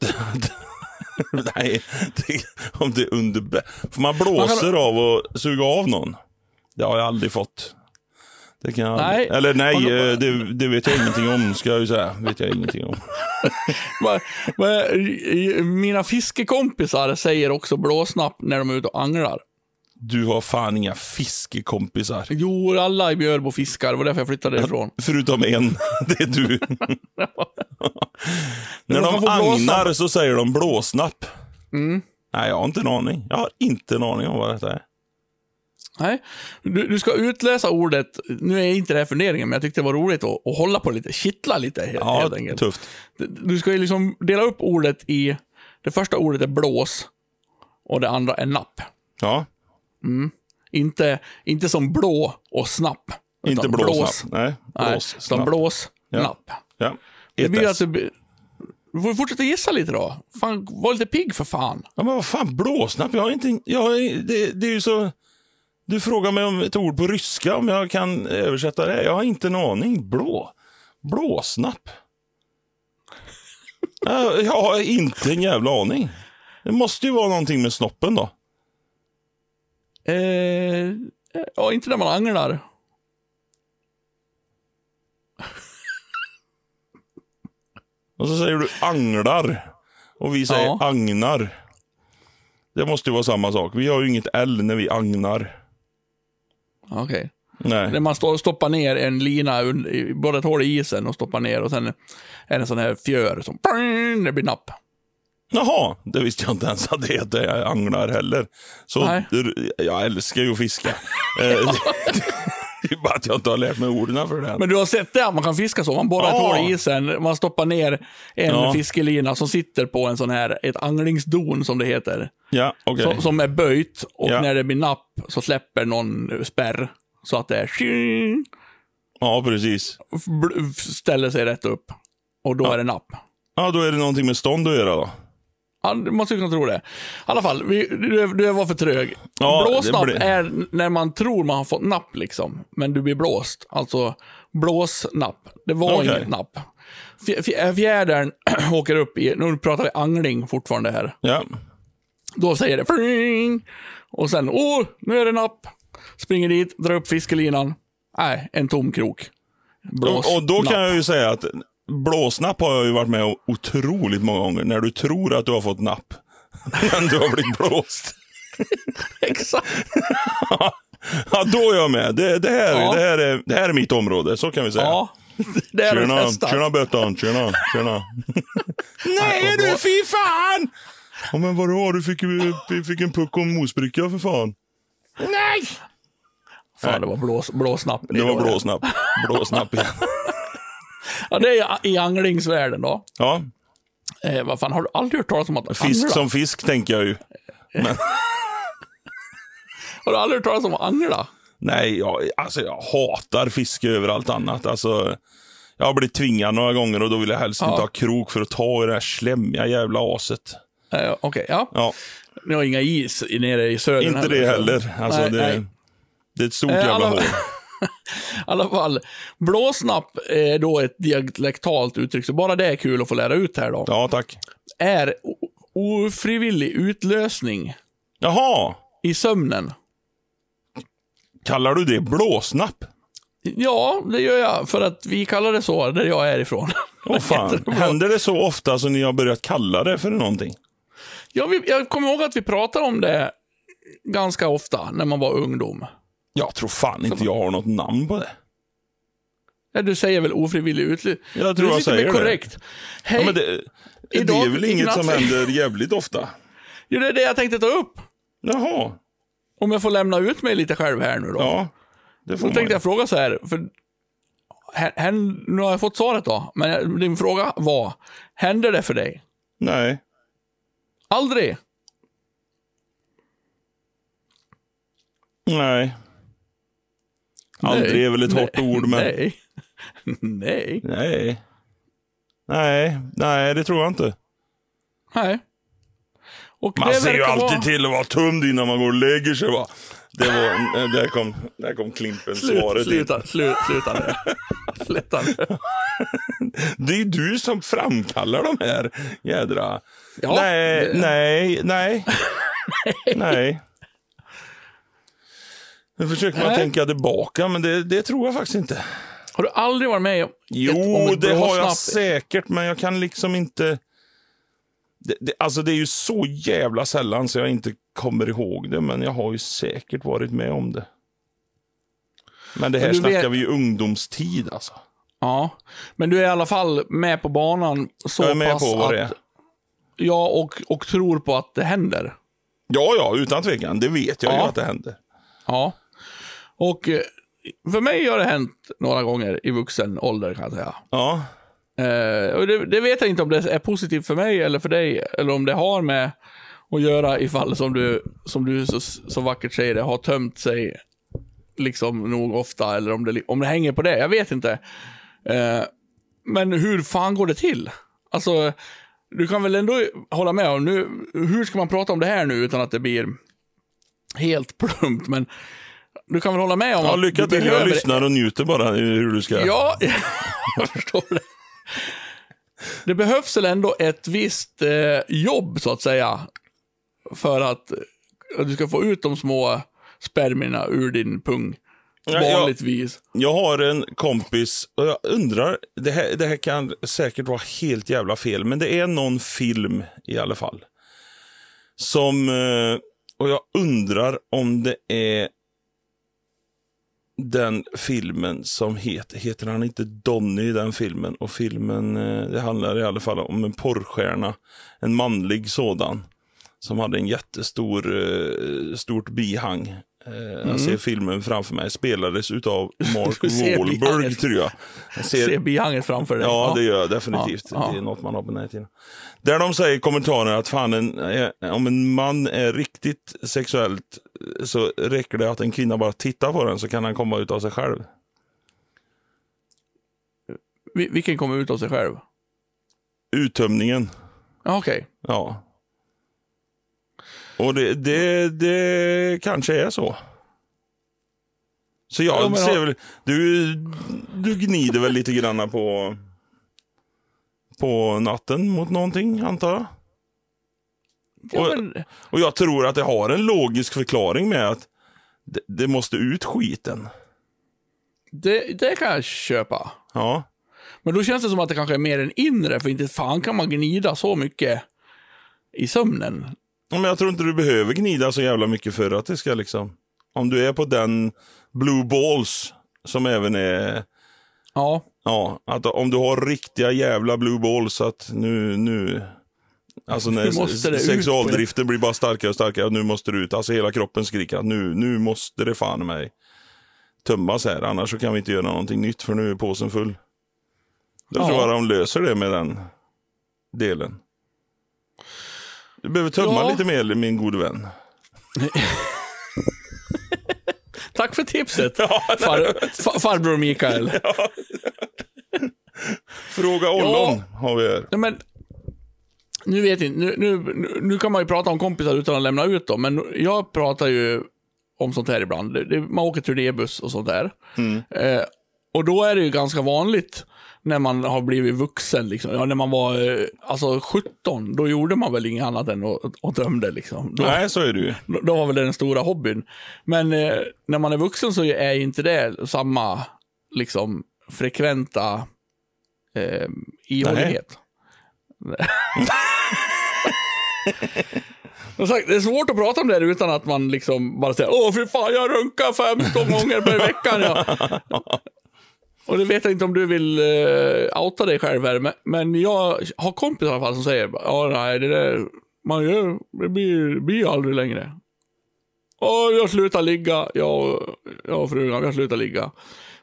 Nej, det, om det är under. För man blåser av och suga av någon. Det har jag aldrig fått. Det kan jag. Nej. Eller nej, Man- eh, det, det vet jag ingenting om, ska jag ju säga. vet jag ingenting om. men, men, mina fiskekompisar säger också blåsnapp när de är ute och anglar. Du har fan inga fiskekompisar. Jo, alla i Björbo fiskar. Det var därför jag flyttade ifrån. Förutom en, det är du. När de agnar så säger de blåsnapp. Mm. Nej, jag har inte en aning. Jag har inte en aning om vad detta är. Nej, du, du ska utläsa ordet. Nu är inte det här funderingen, men jag tyckte det var roligt att, att hålla på lite, kittla lite helt, Ja, helt enkelt. tufft. Du ska liksom dela upp ordet i, det första ordet är blås och det andra är napp. Ja, Inte, inte som blå och snapp. inte blåsnapp. Nej, Nej, blås. utan blås, Ja. napp. Ja. Det blir alltså, Du får fortsätta gissa lite då. Fan, var lite pigg för fan. Ja, men vad fan, blåsnapp? Jag har inte... Jag har, det, det är ju så... Du frågar mig om ett ord på ryska, om jag kan översätta det. Jag har inte en aning. Blå. Blåsnapp. Jag, jag har inte en jävla aning. Det måste ju vara någonting med snoppen då. Eh, ja, inte när man anglar. Och så säger du anglar. Och vi säger Ja. agnar. Det måste ju vara samma sak. Vi har ju inget L när vi agnar. Okej. Nej. När man stoppar ner en lina, både ett hål i isen och stoppar ner och sen är det en sån här fjör som det blir napp. Jaha, det visste jag inte ens att det heter anglar heller. Så du- jag älskar ju att fiska. Eh, det är bara att jag inte har lärt mig orden för det. Men du har sett det, man kan fiska så. Man borrar ett Ja. hål i isen, man stoppar ner en Ja. fiskelina som sitter på en sån här, ett anglingsdon som det heter. Ja, okej. Som, som är böjt och Ja. när det blir napp så släpper någon spärr. Så att det är Ja, precis. ställer sig rätt upp. Och då är det napp. Ja, då är det någonting med stånd att göra då. Man skulle kunna tro det. I alla fall, vi, du, du var för trög. Ja, Blåsnapp blir- är när man tror man har fått napp, liksom. Men du blir blåst. Alltså, blåsnapp. Det var Okej. inget napp. Fj- fj- Fjädern åker upp i, nu pratar vi angling fortfarande här. Ja. Då säger det fling, och sen, åh, nu är det napp. Springer dit, drar upp fiskelinan. Nej, en tom krok. Blås, Och, och då kan napp. jag ju säga att blåsnapp har jag ju varit med om otroligt många gånger. När du tror att du har fått napp. Men du har blivit blåst. Exakt. Ja, då är jag med. Det, det, här, Ja. det, här är, det här är mitt område, så kan vi säga. Ja, det är Tjena, testat. tjena Bettan, tjena, tjena. Nej du, fy fan! Ja, men vadå, du fick, vi fick en puck och en mosbricka för fan. Nej! Fan, det var blås, blåsnapp. Det var blåsnapp. Blåsnapp igen. Ja, det är i anglingsvärlden då. Ja, Eh, vad fan, har du aldrig hört talas om att fisk angla? som fisk tänker jag ju. Har du aldrig hört talas om att angla? Nej, jag, alltså jag hatar fiske över allt annat. Alltså, jag har blivit tvingad några gånger och då vill jag helst Ja. inte ha krok för att ta i det här slemmiga jävla aset. Eh, Okej, ja. Ja, Ni har inga is nere i södern inte det så- heller. Alltså, nej, det, nej. det är ett stort Eh, jävla alla- hål. I alla fall, blåsnapp är då ett dialektalt uttryck, så bara det är kul att få lära ut här då. Ja, tack. Är ofrivillig utlösning Jaha, i sömnen. kallar du det blåsnapp? Ja, det gör jag, för att vi kallar det så där jag är ifrån. Åh fan, händer det så ofta så ni har börjat kalla det för någonting? Vi- jag kommer ihåg att vi pratade om det ganska ofta när man var ungdom. Jag tror fan inte jag har något namn på det. Ja, du säger väl ofrivillig utlösning? Jag tror du jag säger det. korrekt. Hej, Ja, det, det idag- är väl inget som händer jävligt ofta? Jo, det är det jag tänkte ta upp. Jaha, Om jag får lämna ut mig lite själv här nu då. ja. Det får Då tänkte jag fråga så här, för hän- hän- nu har jag fått svaret då, men din fråga var, händer det för dig? Nej. Aldrig? Nej. Aldrig är väl ett Nej. hårt ord, men... Nej. Nej. Nej. Nej, nej, det tror jag inte. Nej. Och Man det ser ju alltid vara... till att vara tömd innan man går och lägger sig va. Det var, där kom, där kom Klimpen Slut, svaret in. sluta, slut, sluta nu. Sluta nu. Det är du som framkallar de här jädra... Ja, nej, det- nej, nej, nej. Nu försöker man Nej. tänka tillbaka, men det, det tror jag faktiskt inte. Har du aldrig varit med om Jo, det har jag säkert, men jag kan liksom inte... Det, det, alltså det är ju så jävla sällan så jag inte kommer ihåg det, men jag har ju säkert varit med om det. Men det här Men snackar vet- vi ju ungdomstid alltså. Ja, men du är i alla fall med på banan så Jag är med pass på vad att... det är. Ja, och, och tror på att det händer. Ja, ja, utan tvekan. Det vet jag ju Ja. att det händer. Ja. Och eh, för mig har det hänt några gånger i vuxen ålder kan jag säga. Ja, Eh, och det, det vet jag inte om det är positivt för mig eller för dig, eller om det har med att göra ifall, som du, som du så, så vackert säger det, har tömt sig liksom nog ofta, eller om det, om det hänger på det. Jag vet inte. Eh, men hur fan går det till? Alltså, du kan väl ändå hålla med om, nu, hur ska man prata om det här nu utan att det blir helt plumpt, men du kan väl hålla med om Ja, att lycka till. Jag lyssnar och njuter bara hur du ska... Ja, jag förstår det. Det behövs väl ändå ett visst eh, jobb, så att säga, för att eh, du ska få ut de små spermierna ur din pung. Vanligtvis. Jag har en kompis och jag undrar, det här, det här kan säkert vara helt jävla fel, men det är någon film i alla fall. Som, eh, och jag undrar om det är den filmen som heter, heter han inte Donny i den filmen? Och filmen, eh, det handlar i alla fall om en porrstjärna, en manlig sådan. Som hade en jättestor, eh, stort bihang. Eh, Jag ser filmen framför mig, spelades utav Mark ser Wahlberg tror jag. jag ser, Se bihanget framför dig. Ja, det gör jag definitivt. Ja. Det är något man har på nätet. Där de säger i kommentaren att fan, en, eh, om en man är riktigt sexuellt eh, så räcker det att en kvinna bara tittar på den så kan han komma ut av sig själv. Vi- Vilken kommer ut av sig själv? Uttömningen. Okej. Ja. Och det, det, det kanske är så. Så jag Ja, ser väl, du, du gnider väl lite grann på, på natten mot någonting, antar jag? Ja, Och- men, Och jag tror att det har en logisk förklaring med att det, det måste ut skiten. det, det kan jag köpa. Ja. Men då känns det som att det kanske är mer en inre, för inte fan kan man gnida så mycket i sömnen. Men jag tror inte du behöver gnida så jävla mycket för att det ska liksom... Om du är på den blue balls, som även är... Ja, Ja, att om du har riktiga jävla blue balls att nu... nu alltså när det ut sexualdriften blir bara starkare och starkare, nu måste det ut. Alltså hela kroppen skriker att nu, nu måste det fan mig tömmas här, annars så kan vi inte göra någonting nytt för nu är påsen full. Jag Ja. tror jag de löser det med den delen. Du behöver tömma Ja. lite mer min gode vän. tack för tipset, far, far, farbror Mikael. Fråga ollon har vi här. Men, nu vet jag nu, nu, nu- kan man ju prata om kompisar utan att lämna ut dem, men jag pratar ju om sånt här ibland. Man åker turnébuss och sånt där. Eh, och då är det ju ganska vanligt när man har blivit vuxen, liksom. ja, när man var eh, alltså 17, då gjorde man väl inget annat än att, att drömde. Liksom. Då, Nej, så är det ju. då- då var väl det den stora hobbyn. Men eh, när man är vuxen så är inte det samma liksom, frekventa eh, ihålighet. Som sagt, det är svårt att prata om det här utan att man liksom bara säger Åh fy fan, jag runkar 15 gånger per vecka. Ja. Och det vet jag inte om du vill uh, outa dig själv här, men, men jag har kompisar i alla fall som säger Ja, nej, det där, man gör, det blir, blir aldrig längre. Åh, jag slutar ligga, jag, jag och frugan, jag slutar ligga.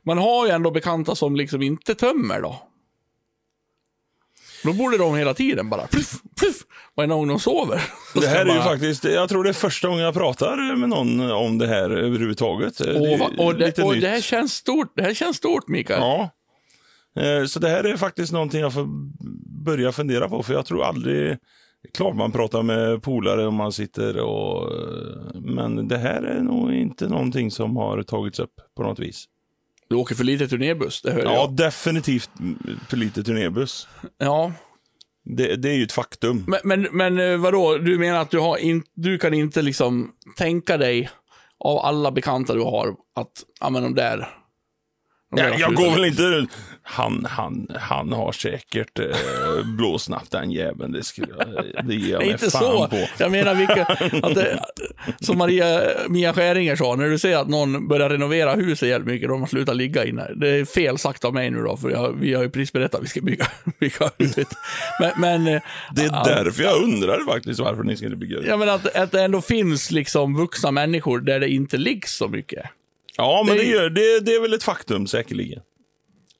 Man har ju ändå bekanta som liksom inte tömmer då. Då borde de hela tiden bara pluff, pluff, varje gång de sover. Det här är ju bara- faktiskt, jag tror det är första gången jag pratar med någon om det här överhuvudtaget. Det Och, va- och, det, och det här känns stort, det här känns stort Mikael. Ja. Eh, Så det här är faktiskt någonting jag får börja fundera på, för jag tror aldrig... Klart man pratar med polare om man sitter och... eh, Men det här är nog inte någonting som har tagits upp på något vis. Du åker för lite turnébuss, det hör Ja, jag. definitivt för lite turnébuss. Ja. Det, det är ju ett faktum. Men, men, men eh, vadå, du menar att du, har in, du kan inte liksom tänka dig av alla bekanta du har att, ja men de där. Jag, jag slutat går väl inte... Han, han, han har säkert eh, blåsnappt den jäveln. Det, skulle det ger jag mig inte fan så. på. Jag menar vilka, att det, som Maria, Mia Skäringer sa, när du ser att någon börjar renovera huset jävligt mycket, då har man slutar ligga inne. Det är fel sagt av mig nu då, för jag, vi har ju precis berättat att vi ska bygga, bygga huset. Men, men eh, Det är ja, därför jag undrar faktiskt varför ni skulle bygga det. jag menar att, att det ändå finns liksom vuxna människor där det inte ligger så mycket. Ja, men Det det, det, det är väl ett faktum säkerligen.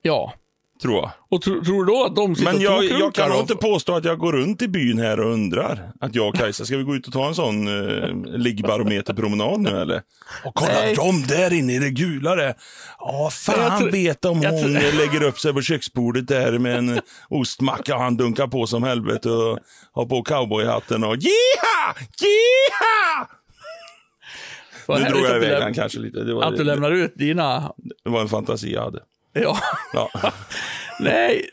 Ja. tror jag. Och tro, tror du då att de sitter Men och jag, jag kan nog inte påstå att jag går runt i byn här och undrar. Att jag och Kajsa, ska vi gå ut och ta en sån uh, liggbarometerpromenad nu eller? Och kolla, Nej. de där inne i det gula där. Ja, fan tror- vet om hon lägger upp sig på köksbordet där med en ostmacka och han dunkar på som helvete och har på cowboyhatten och jiha! Jiha! Vad Nu drog jag iväg den kanske lite. Det var, Att du lämnar ut dina... det var en fantasi jag hade. Ja. Ja. Nej.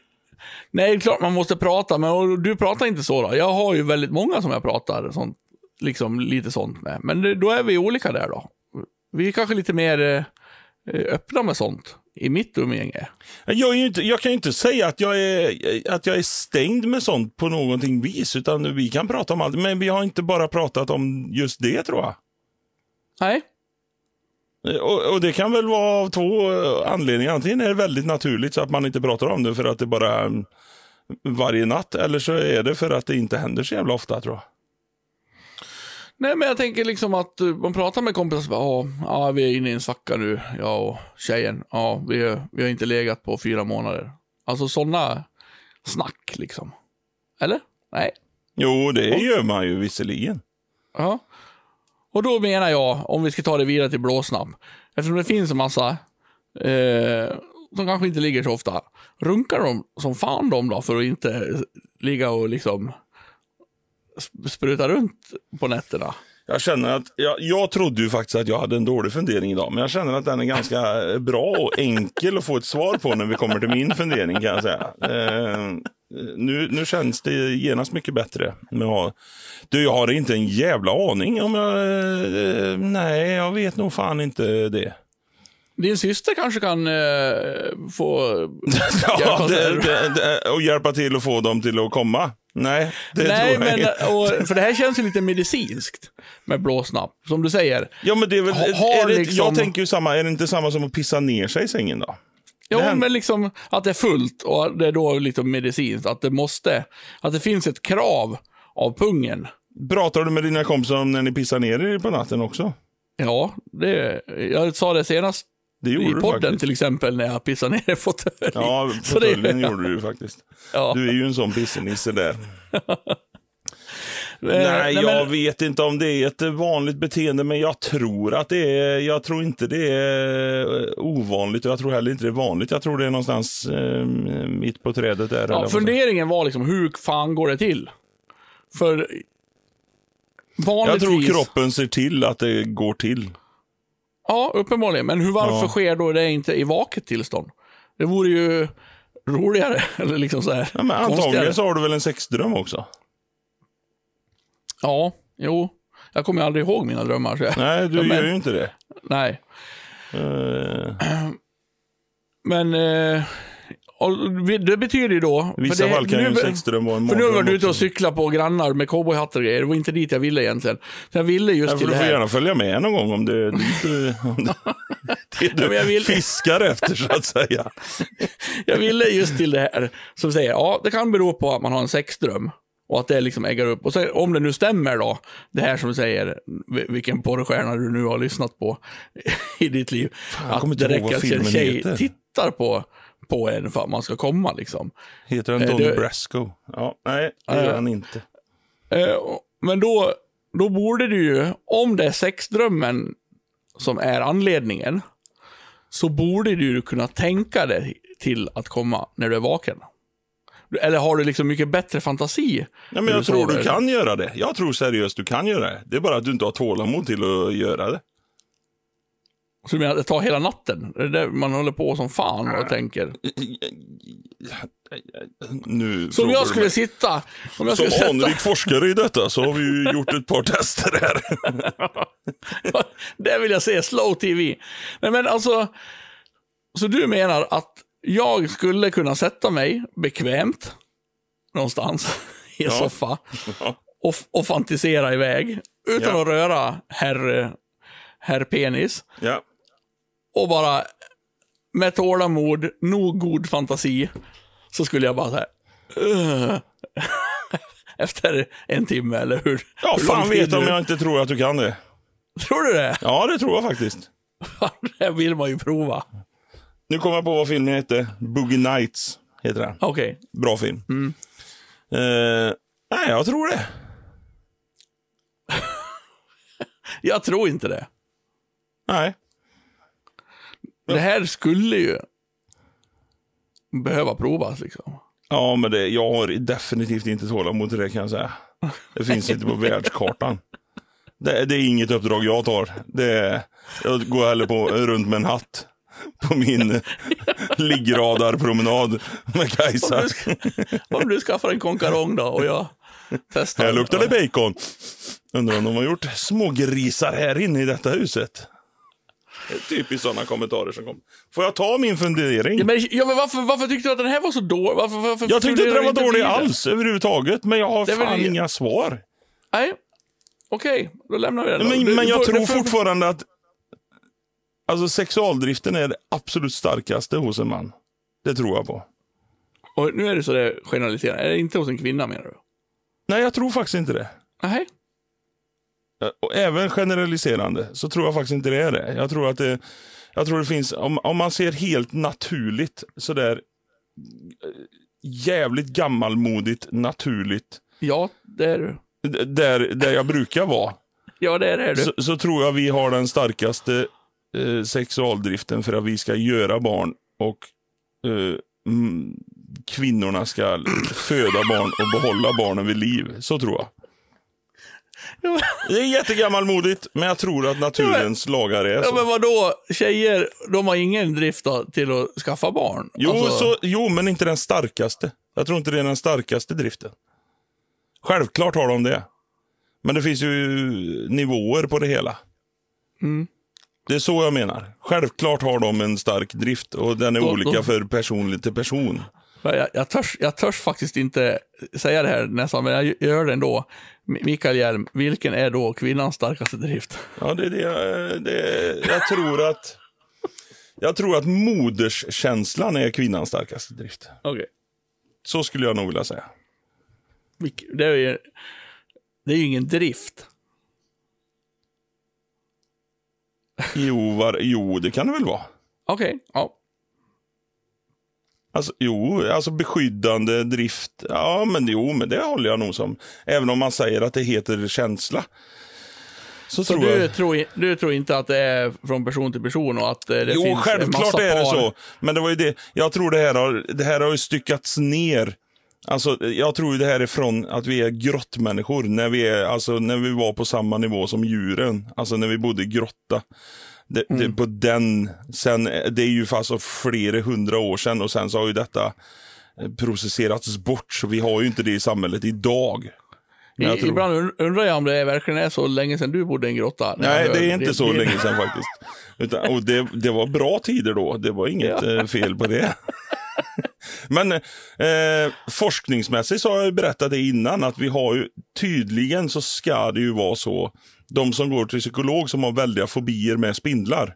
Nej, det är klart man måste prata, men du pratar inte så då. Jag har ju väldigt många som jag pratar sånt, liksom lite sånt med. Men det, då är vi olika där då. Vi är kanske lite mer eh, öppna med sånt i mitt umgänge. Jag, inte, jag kan ju inte säga att jag, är, att jag är stängd med sånt på någonting vis, utan vi kan prata om allt. Men vi har inte bara pratat om just det, tror jag. Nej, Och, och det kan väl vara av två eh, anledningar. Antingen är det väldigt naturligt så att man inte pratar om det för att det bara är mm, varje natt. Eller så är det för att det inte händer så jävla ofta, tror jag. Nej, men jag tänker liksom att eh, man pratar med kompisar ja, ja, vi är inne i en svacka nu, jag och tjejen. Ja, vi, vi har inte legat på fyra månader. Alltså sådana snack liksom. Eller? Nej. Jo, det gör man ju visserligen. Ja. Och då menar jag, om vi ska ta det vidare till blåsnapp, eftersom det finns en massa eh, som kanske inte ligger så ofta, runkar de som fan de då för att inte ligga och liksom spruta runt på nätterna? Jag känner att, jag, jag trodde ju faktiskt att jag hade en dålig fundering idag, men jag känner att den är ganska eh, bra och enkel att få ett svar på när vi kommer till min fundering kan jag säga. Eh, nu, nu känns det genast mycket bättre. Ha, du, jag har inte en jävla aning om jag... Eh, nej, jag vet nog fan inte det. Din syster kanske kan eh, få... Ja, det, det, det, och hjälpa till att få dem till att komma. Nej, det Nej, tror jag men, inte. och, för det här känns ju lite medicinskt med blåsnapp, som du säger. Ja, men det är väl, Ha- har är det, liksom- Jag tänker ju samma, är det inte samma som att pissa ner sig i sängen då? Ja, men liksom att det är fullt och det är då liksom medicinskt, att det måste, att det finns ett krav av pungen. Pratar du med dina kompisar om när ni pissar ner er på natten också? Ja, det, jag sa det senast Det i podden till exempel när jag pissade ner i fåtölj. Ja, fåtöljen gjorde du faktiskt. Ja. Du är ju en sån pissenisse där. Eh, Nej, jag men- vet inte om det är ett vanligt beteende, men jag tror att det är, jag tror inte det är eh, ovanligt och jag tror heller inte det är vanligt. Jag tror det är någonstans eh, mitt på trädet där. Ja, funderingen var liksom, hur fan går det till? För jag vanligtvis... tror kroppen ser till att det går till. Ja, uppenbarligen. Men hur, varför Ja. sker då det inte i vaket tillstånd? Det vore ju roligare, eller liksom så här. Ja, men antagligen så har du väl en sexdröm också? Ja, jo. Jag kommer aldrig ihåg mina drömmar. Så jag... Nej, du men- gör ju inte det. Nej. Eh, Men eh, det betyder ju då... I vissa det, fall kan ju en sexdröm vara en För nu har mardröm varit ute och cyklat på grannar med cowboyhattar och grejer. Det var inte dit jag ville egentligen. Jag ville just Ja, till du det får här. gärna följa med någon gång om det är du, det, Ja, jag du vill- fiskar efter, så att säga. Jag ville just till det här som säger, ja, det kan bero på att man har en sexdröm. Och att det liksom äggar upp. Och sen, om det nu stämmer då, det här som säger vi- vilken porrstjärna du nu har lyssnat på i ditt liv. kommer att det räcker att en tjej heter. tittar på, på en för att man ska komma liksom. Heter han Eh, Donny det- Brasco? Ja, nej, det Eh, gör han inte. Eh, men då, då borde du ju, om det är sexdrömmen som är anledningen, så borde du kunna tänka dig till att komma när du är vaken. Eller har du liksom mycket bättre fantasi? Ja, men jag tror du kan göra det. Jag tror seriöst du kan göra det. Det är bara att du inte har tålamod till att göra det. Så du menar det tar hela natten? Det är där man håller på som fan och tänker. Nu Så om jag skulle sitta... Om jag Som skulle sätta, anrik forskare i detta så har vi ju gjort ett par tester här. det vill jag se, slow tv. Nej men alltså, så du menar att jag skulle kunna sätta mig bekvämt någonstans i en Ja. soffa och, och fantisera iväg utan Ja. att röra herr, herr penis Ja. och bara med tålamod, nog god fantasi så skulle jag bara så här. Efter en timme eller hur? Ja, hur fan vet om nu? jag inte tror att du kan det. Tror du det? Ja, det tror jag faktiskt. det vill man ju prova. Nu kommer jag på vad filmen heter. Boogie Nights heter den. Okej. Bra film. Mm. Eh, nej, jag tror det. Jag tror inte det. Nej. Det här skulle ju behöva provas liksom. Ja, men det, jag har definitivt inte tålamod till det kan jag säga. Det finns inte på världskartan. Det, det är inget uppdrag jag tar. Det jag går hellre på, runt med en hatt på min liggradarpromenad med Om Kajsa. du, om du skaffar en konkarong då och jag testar. Här luktar det bacon. Undrar om de har gjort små grisar här inne i detta huset. Det är typiskt sådana kommentarer som kommer. Får jag ta min fundering? Ja, men, ja, men varför, varför tyckte du att den här var så dålig? Varför, varför jag tyckte inte den du var dålig alls överhuvudtaget, men jag har Det fan det- inga svar. Nej. Okej, då lämnar vi den. då. Men, Du- men du jag får- tror du fortfarande att alltså, sexualdriften är det absolut starkaste hos en man. Det tror jag på. Och nu är det så det generaliserar. Är det inte hos en kvinna menar du? Nej, jag tror faktiskt inte det. Nej. Och även generaliserande så tror jag faktiskt inte det är det. Jag tror att det, jag tror det finns, om, om man ser helt naturligt sådär jävligt gammalmodigt naturligt Ja, det är du. där, där jag brukar vara. Ja, det är det. är du. så, så tror jag vi har den starkaste eh, sexualdriften för att vi ska göra barn och eh, mm, kvinnorna ska föda barn och behålla barnen vid liv. Så tror jag. Det är jättegammalmodigt, men jag tror att naturens lagar är Ja, så. men vadå? Tjejer, de har ingen drift till att skaffa barn? Jo, Alltså, så, jo, men inte den starkaste. Jag tror inte det är den starkaste driften. Självklart har de det. Men det finns ju nivåer på det hela. Mm. Det är så jag menar. Självklart har de en stark drift och den är Då- olika för person till person. Jag, jag, törs, jag törs faktiskt inte säga det här nästan, men jag gör det ändå. Mi- Mikael Hjelm, vilken är då kvinnans starkaste drift? Ja, det är det, jag- det Jag tror att... Jag tror att moderskänslan är kvinnans starkaste drift. Okej. Så skulle jag nog vilja säga. Det är ju, det är ju ingen drift. Jo, var, jo det kan det väl vara. Okej, ja. Alltså, jo, alltså beskyddande drift. Ja, men jo, men det håller jag nog som. Även om man säger att det heter känsla. Så, Så tror du jag. tror, du tror inte att det är från person till person och att eh, det Jo, finns en självklart massa är det par? så. Men det var ju det. Jag tror det här har, det här har ju styckats ner. Alltså, jag tror det här är från att vi är grottmänniskor. När vi, är, alltså, när vi var på samma nivå som djuren. Alltså när vi bodde i grotta. Det, Mm. det, på den, sen, det är ju fast flera hundra år sedan och sen så har ju detta eh, processerats bort. Så vi har ju inte det i samhället idag. I, tror- ibland und- undrar jag om det verkligen är så länge sedan du bodde i en grotta. Nej, det är inte så din- länge sedan faktiskt. Utan, och det, det var bra tider då. Det var inget eh, fel på det. Men eh, forskningsmässigt så har jag berättat det innan att vi har ju tydligen så ska det ju vara så. De som går till psykolog som har väldiga fobier med spindlar.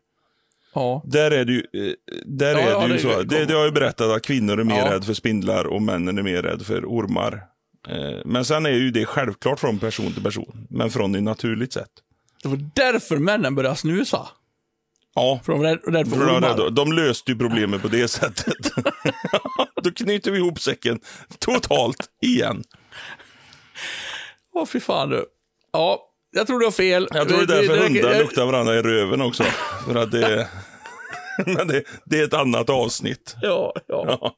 Ja. Där är det ju, eh, där Ja, är ja, det ju det- så. Det, det har jag ju berättat att kvinnor är mer Ja. rädda för spindlar och männen är mer rädda för ormar. Eh, men sen är ju det självklart från person till person. Men från ett naturligt sätt. Det var därför männen började snusa. Ja, För de var rädda rädd för ormar. de löste ju problemet på det sättet. Då knyter vi ihop säcken totalt igen. Åh, fy fan du. Ja, jag tror du har fel. Jag tror det är därför hundar luktar varandra i röven också. För att det, men det, det är ett annat avsnitt. Ja, ja. Ja.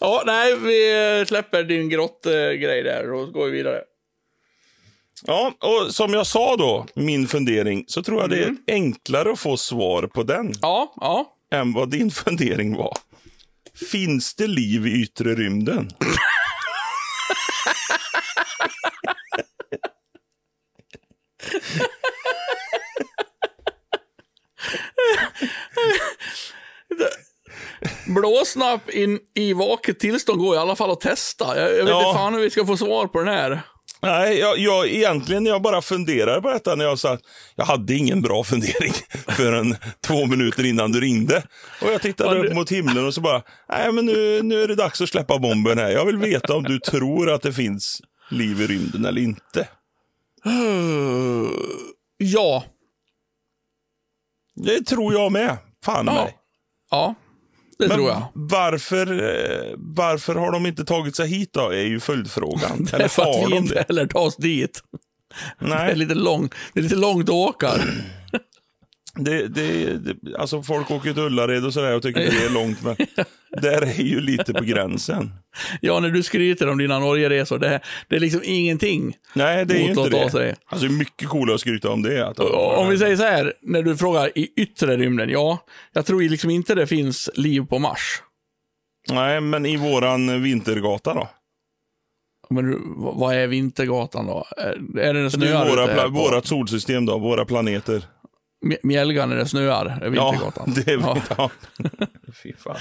Ja, nej, vi släpper din grottgrej där och går vi vidare. ja, och som jag sa då, min fundering, så tror jag det är enklare att få svar på den Ja, ja. än vad din fundering var. Finns det liv i yttre rymden? Blåsnapp in i vaket tillstånd går i alla fall att testa. Jag, jag vet Ja. inte fan hur vi ska få svar på den här. Nej, jag, jag, egentligen jag bara funderade på detta när jag sa jag hade ingen bra fundering förrän två minuter innan du ringde. Och jag tittade upp mot himlen och så bara, nej men nu, nu är det dags att släppa bomben här. Jag vill veta om du tror att det finns liv i rymden eller inte. Ja. Det tror jag med. Fan Ja. mig. Ja, det Men tror jag. Varför, eh, varför har de inte tagit sig hit då, är ju följdfrågan. Det är Eller för att har vi de inte det? heller tar oss dit. Det är Nej, lite, lång, det är lite långt att åka. Det, det, det, alltså folk åker till Ullared och sådär och tycker det är långt, men där är ju lite på gränsen. Ja, när du skryter om dina Norgeresor, det, det är liksom ingenting. Nej, det är ju inte det. sig. Alltså mycket coolare att skryta om det. Att, Om vi säger så här, när du frågar i yttre rymden, ja, jag tror liksom inte det finns liv på Mars. Nej, men i våran vintergata då? Men vad är Vintergatan då? Är, är det är snöar våra, vårat solsystem då, våra planeter. Mj- Mjällga när det snöar? Är Vintergatan? Ja, det är Ja. ja. Fy fan.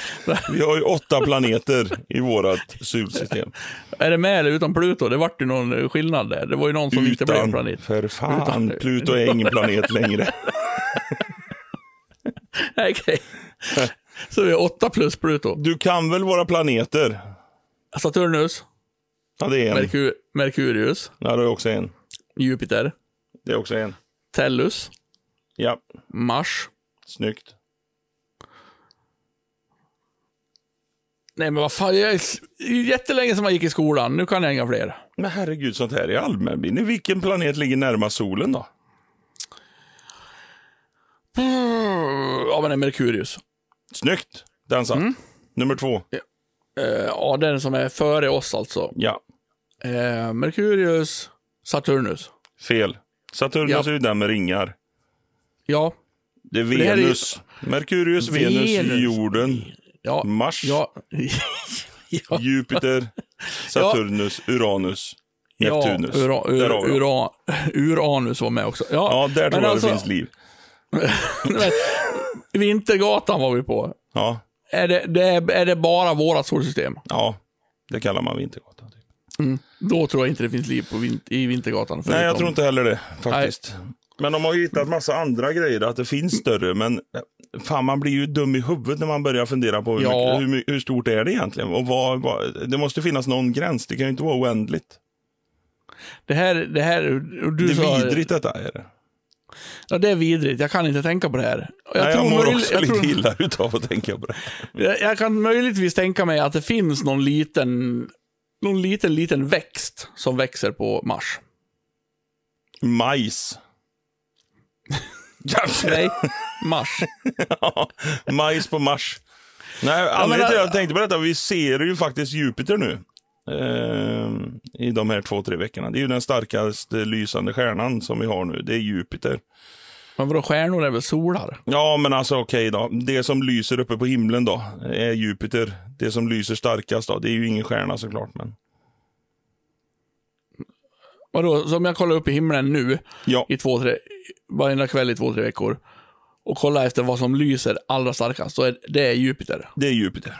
Vi har ju åtta planeter i vårat solsystem. Är det med eller utan Pluto? Det vart ju någon skillnad där. Det var ju någon som inte blev Utan, planet. för fan, Utan- Pluto är ingen planet längre. Okej. Så vi är åtta plus Pluto. Du kan väl våra planeter? Saturnus, Ja, det är en. Merkur, Merkurius, Ja, det är också en. Jupiter, Det är också en. Tellus, Ja, Mars. snyggt. Nej men vad fan, jag är jättelänge som jag gick i skolan. Nu kan jag inga fler. Men herregud, sånt här är allmänbildning. Vilken planet ligger närmast solen då? Ja men det är Merkurius. Snyggt! Den satt. Mm. Nummer två. Eh, ja, den som är före oss alltså. Ja, Eh, Merkurius, Saturnus. fel. Saturnus Ja. är ju den med ringar. Ja, Det är det här är ju- Venus. Merkurius, Venus, Venus. jorden, ja, Mars, ja. ja. Jupiter, Saturnus, Uranus, Neptunus. Ja, ura, Där har ur, vi dem. ura, Uranus var med också. Ja, Ja, där tror jag alltså- det finns liv. Vintergatan var vi på. Ja, Är det, det är, är det bara vårat solsystem? ja, det kallar man Vintergatan. Typ. Då tror jag inte det finns liv på vin, i Vintergatan. Nej, jag tror inte heller det faktiskt. Men de har ju hittat massa andra grejer, att det finns större, men eh, fan man blir ju dum i huvudet när man börjar fundera på hur, Ja. mycket, hur, hur stort är det egentligen? Och vad, vad, det måste finnas någon gräns, det kan ju inte vara oändligt. Det här, det här, du Det sa, är vidrigt detta är det. Ja, det är vidrigt. Jag kan inte tänka på det här. Jag, Nej, jag tror mår också jag, lite tror, illa utav att tänka på det. jag, jag kan möjligtvis tänka mig att det finns någon liten, någon liten, liten växt som växer på Mars. Majs. Kanske. Nej, Mars. Ja, majs på Mars. Nej, anledningen till att jag tänkte på detta, vi ser ju faktiskt Jupiter nu. Eh, I de här två, tre veckorna. Det är ju den starkaste lysande stjärnan som vi har nu. Det är Jupiter. Men vadå, stjärnor är väl solar? Ja, men alltså okej då. Det som lyser uppe på himlen då, är Jupiter. Det som lyser starkast då, det är ju ingen stjärna såklart. Men Vadå, så om jag kollar upp i himlen nu ja, i två, tre, varenda kväll i två, tre veckor och kollar efter vad som lyser allra starkast, så är det är Jupiter. det är Jupiter.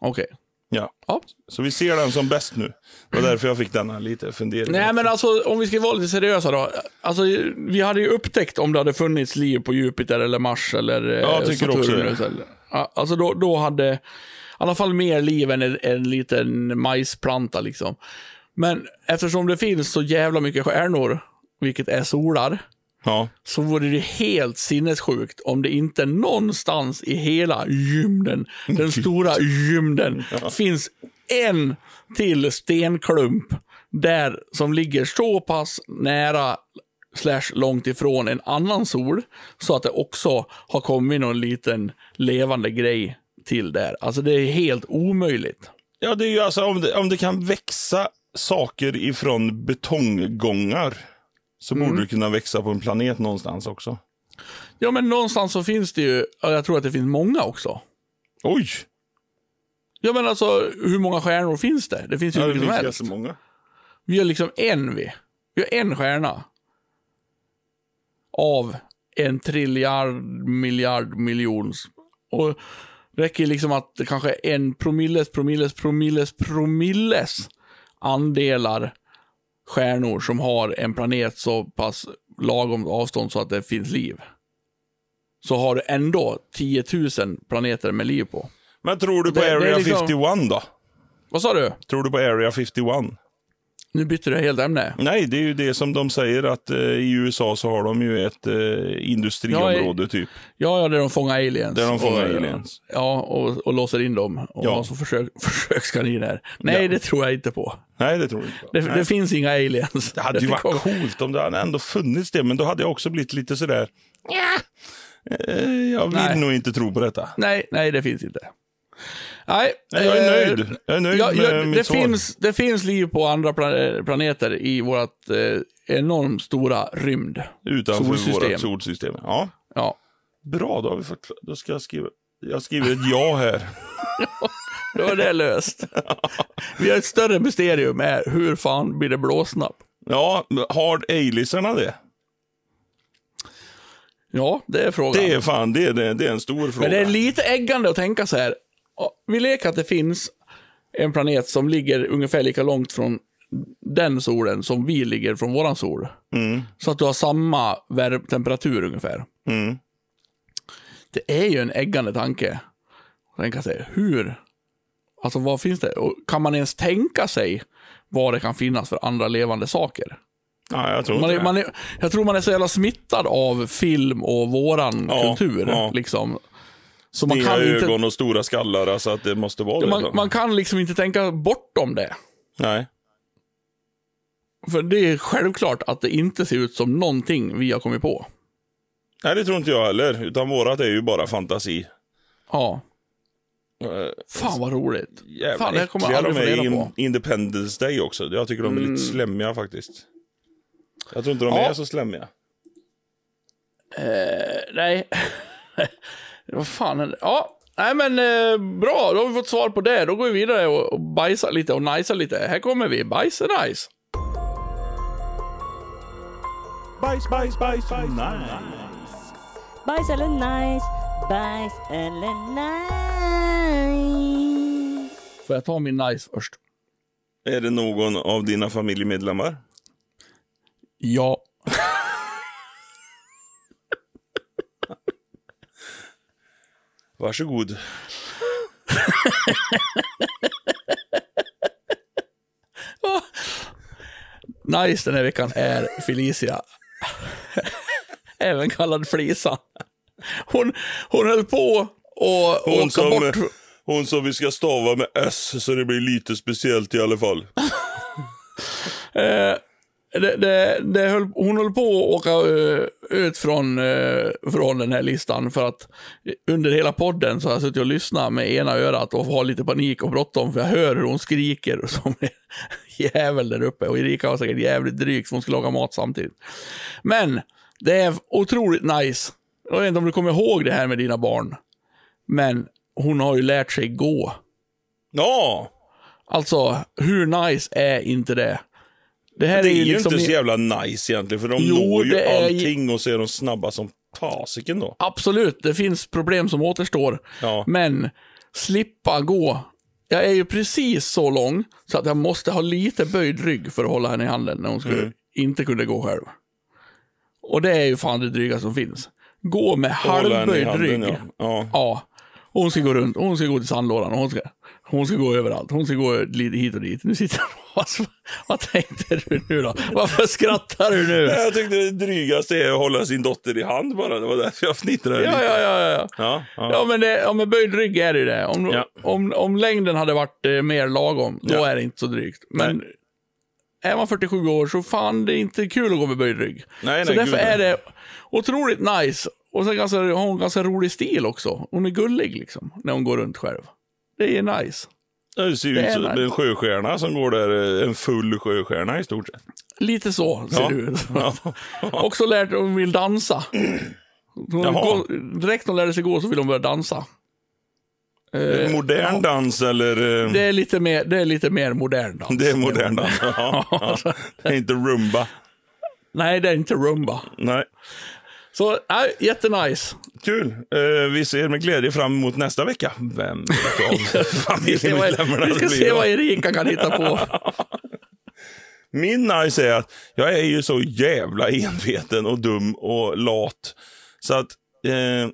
Okej. Ja. Ja. Så vi ser den som bäst nu. Det var därför jag fick denna lite fundering. Nej, men alltså om vi ska vara lite seriösa då. Alltså, vi hade ju upptäckt om det hade funnits liv på Jupiter eller Mars eller eh, Ja, jag tycker också Saturnus. det. Eller, Ja, alltså då, då hade i alla fall mer liv än en, en liten majsplanta liksom. Men eftersom det finns så jävla mycket stjärnor, vilket är solar, Ja, så vore det helt sinnessjukt om det inte någonstans i hela gymden, den stora gymden, finns en till stenklump där som ligger så pass nära slash långt ifrån en annan sol så att det också har kommit någon liten levande grej till där. Alltså det är helt omöjligt. ja det är ju alltså om det, om det kan växa saker ifrån betonggångar så Mm. borde det kunna växa på en planet någonstans också. Ja, men någonstans så finns det ju, jag tror att det finns många också. Oj! Ja, men alltså hur många stjärnor finns det? Det finns ju Ja, hur mycket som helst. jättemånga. Vi har liksom en vi. Vi har en stjärna. Av en triljard, miljard, miljons. Och räcker liksom att det kanske är en promilles, promilles, promilles, promilles andelar stjärnor som har en planet så pass lagom avstånd så att det finns liv. Så har du ändå 10 000 planeter med liv på. Men tror du på Det- det är Area liksom- 51 då? Vad sa du? Tror du på Area 51? Nu bytte du helt ämne. Nej, det är ju det som de säger att eh, i USA så har de ju ett eh, industriområde typ. Ja, ja, där de fångar aliens. Där de fångar och, aliens. Ja, och, och låser in dem. Och Ja. har försök, försökskaniner. Nej, Ja. det tror jag inte på. Nej, det tror jag inte. Det, det finns inga aliens. Det hade ju varit coolt om det hade ändå funnits det, men då hade jag också blivit lite sådär... "Nja, eh, Jag vill Nej. nog inte tro på detta. Nej, nej, det finns inte. Nej, Nej, jag är eh, nöjd. Jag är nöjd Ja, med ja, mitt det, finns, det finns liv på andra pla- planeter i vårt eh, enormt stora rymd. Utanför solsystem. vårt solsystem. Ja, Ja, bra. Då, har vi fått, då ska jag skriva... Jag skriver ett ja här. då är det löst. Vi har ett större mysterium är hur fan blir det blåsnapp? Ja, har aliensarna det? Ja, det är frågan. Det är fan, det är, det är en stor fråga. Men det är lite äggande att tänka så här. Vi leker att det finns en planet som ligger ungefär lika långt från den solen som vi ligger från våran sol. Mm, Så att du har samma temperatur ungefär. mm. Det är ju en äggande tanke. Tänka sig, hur? Alltså vad finns det? Och kan man ens tänka sig vad det kan finnas för andra levande saker? Ja, jag tror Man är, man är, jag tror man är så jävla smittad av film och våran Ja, kultur. ja. Liksom. Så man Stinga kan, ögon inte, och stora skallar, alltså att det måste vara det. man, man kan liksom inte tänka bortom det. Nej. För det är självklart att det inte ser ut som någonting vi har kommit på. Nej, det tror inte jag heller. Utan vårat är ju bara fantasi. Ja, Eh, fan vad roligt. Jävla Fan, det kommer jag aldrig de är reda i på. Mm. Independence Day också. Jag tycker de är lite slemmiga faktiskt. Jag tror inte de Ja. är så slemmiga. Eh, nej. Vad fan är det? Ja, nej men eh, bra. Då har vi fått svar på det. Då går vi vidare och, och bajsar lite och najsar lite. Här kommer vi. Bajs är nice. Bajs, bajs, bajs, nice. Bajs eller nice, bajs eller nice. Får jag ta min nice först? Är det någon av dina familjemedlemmar? Ja. Varsågod. Nice den här veckan är Felicia. Även kallad Flisan. Hon, hon höll på och Hon åka som, bort. hon som vi ska stava med S så det blir lite speciellt i alla fall. Eh, det, det, det höll, hon höll på att åka eh, ut från, eh, från den här listan för att under hela podden så har jag suttit och lyssnat med ena örat och har lite panik och bråttom för jag hör hur hon skriker som en jävel där uppe och Erika var säkert jävligt dryg för hon skulle laga mat samtidigt. Men det är otroligt nice. Jag vet inte om du kommer ihåg det här med dina barn. Men hon har ju lärt sig gå. Ja, Alltså, hur nice är inte det? Det här det är är ju liksom... inte så jävla nice egentligen för de Jo, når ju det är allting och så är de snabba som fasiken då. Absolut, det finns problem som återstår. Ja. Men slippa gå. Jag är ju precis så lång så att jag måste ha lite böjd rygg för att hålla henne i handen när hon skulle Mm. inte kunde gå själv. Och det är ju fan det dryga som finns. Gå med halvböjd handen, rygg. Ja. Ja. Ja. Och hon ska gå runt, och hon ska gå till sandlådan, och hon ska, hon ska gå överallt. Hon ska gå lite hit och dit. Nu sitter hon vad, vad tänkte du nu då? Varför skrattar du nu? Jag tyckte det drygaste är att hålla sin dotter i hand bara. Det var därför jag fnittrade Ja, lite. ja, ja, ja. Ja, ja. Ja, men, det, ja, men böjd rygg är det ju det. Om, Ja. om, om längden hade varit eh, mer lagom, då Ja. är det inte så drygt. Men är man 47 år så fan, det är inte kul att gå med böjd rygg. Nej, så nej, därför gud, nej. är det otroligt nice. Och sen ganska, har hon ganska rolig stil också. Hon är gullig liksom, när hon går runt själv. Det är nice. Det ser Det ut som en sjöstjärna som går där, eh, en full sjöstjärna i stort sett. Lite så ser Ja. det ut. Ja. också lärt att hon vill dansa. Hon går, direkt när hon lärde sig gå så vill hon börja dansa. Eh, Modern dans eller? eh, Det är lite mer, det är lite mer modern dans. Det är modern dans. Ja, ja. Det är inte rumba. Nej, det är inte rumba. Nej. Så, nej, jättenice. Kul. Eh, vi ser med glädje fram emot nästa vecka. Vem Vi ska se vad, vi ska se vad Erika kan hitta på. Min nice är att jag är ju så jävla enveten och dum och lat. Så att eh,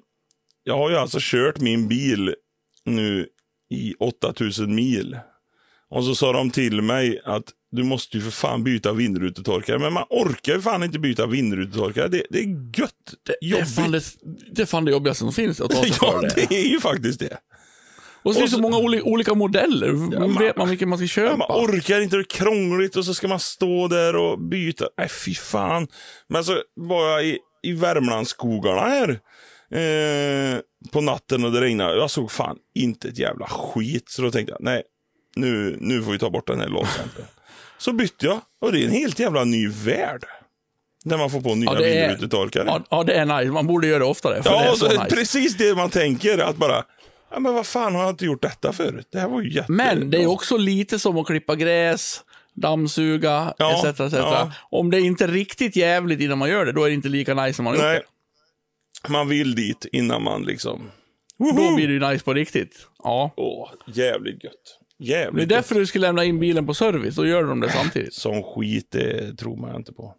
jag har ju alltså kört min bil nu i 8000 mil. Och så sa de till mig att du måste ju för fan byta vindrutetorkare. Men man orkar ju fan inte byta vindrutetorkare. Det, det är gött. Det är, Jobbigt. fan det, det är fan det jobbigaste som finns att ta sig Ja, för det. det är ju faktiskt det. Och så finns det så många oli, olika modeller. Hur man- vet man vilken man ska köpa? Man orkar inte, det är krångligt och så ska man stå där och byta. Nej, fy fan. Men så var jag i, i Värmlandsskogarna här eh, på natten och det regnade. Jag såg fan inte ett jävla skit. Så då tänkte jag, nej, nu, nu får vi ta bort den här lådcentern. Så bytte jag och det är en helt jävla ny värld. När man får på nya Ja, det är- vindrutetorkare. Ja, ja, det är nice. Man borde göra det oftare. För det Ja, är så så, nice. precis det man tänker. Att bara, ja, men vad fan har jag inte gjort detta förut? Det här var ju jätte... Men det är också lite som att klippa gräs, dammsuga, Ja, etc. etc. ja. Om det är inte riktigt jävligt innan man gör det, då är det inte lika nice som man har gjort Nej, det. man vill dit innan man liksom... Då blir det ju nice på riktigt. Ja. Åh, jävligt gött. Det är Jävligt därför du ska lämna in bilen på service, då gör de det samtidigt. Som skit, det tror man inte på.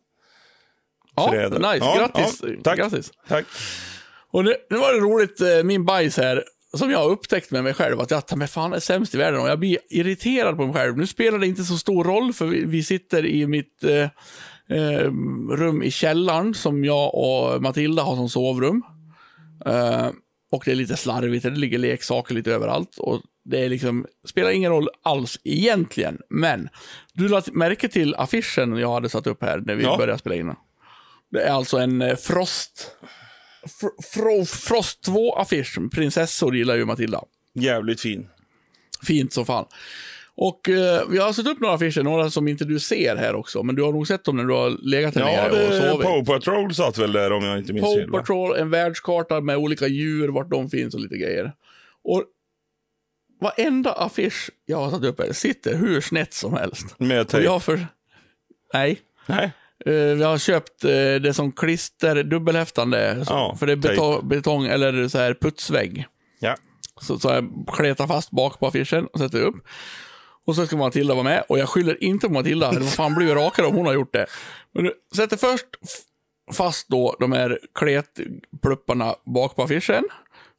Ja, Träder. nice. Ja, Grattis. ja, tack. Grattis. Tack. Och det, nu var det roligt, eh, min bajs här, som jag har upptäckt med mig själv, att jag ta mig fan är sämst i världen och jag blir irriterad på mig själv. Nu spelar det inte så stor roll, för vi, vi sitter i mitt eh, eh, rum i källaren, som jag och Matilda har som sovrum. Eh, och det är lite slarvigt, det ligger leksaker lite överallt. Och det är liksom, spelar ingen roll alls egentligen. Men, du lade märke till affischen jag hade satt upp här när vi Ja. började spela in. Det är alltså en eh, Frost Fr- Fro- Frost 2-affisch. Prinsessor gillar ju Matilda. Jävligt fin. Fint som fan. Och eh, vi har satt upp några affischer, några som inte du ser här också. Men du har nog sett dem när du har legat här Ja, nere och sovit. Paw Patrol satt väl där om jag inte minns fel. va? Patrol, en världskarta med olika djur, vart de finns och lite grejer. Och varenda affisch jag har satt upp här sitter hur snett som helst. Med tejp. jag för... Nej. Nej. Eh, vi har köpt uh, det som klister, dubbelhäftande. Ja, för det är tejp. beto- betong eller så här putsvägg. Ja. Så, så jag kletar fast bak på affischen och sätter upp. Och så ska Matilda vara med. Och jag skyller inte på Matilda. Det fan blir rakare om hon har gjort det. Men du sätter först fast då de här kletplupparna bak på affischen.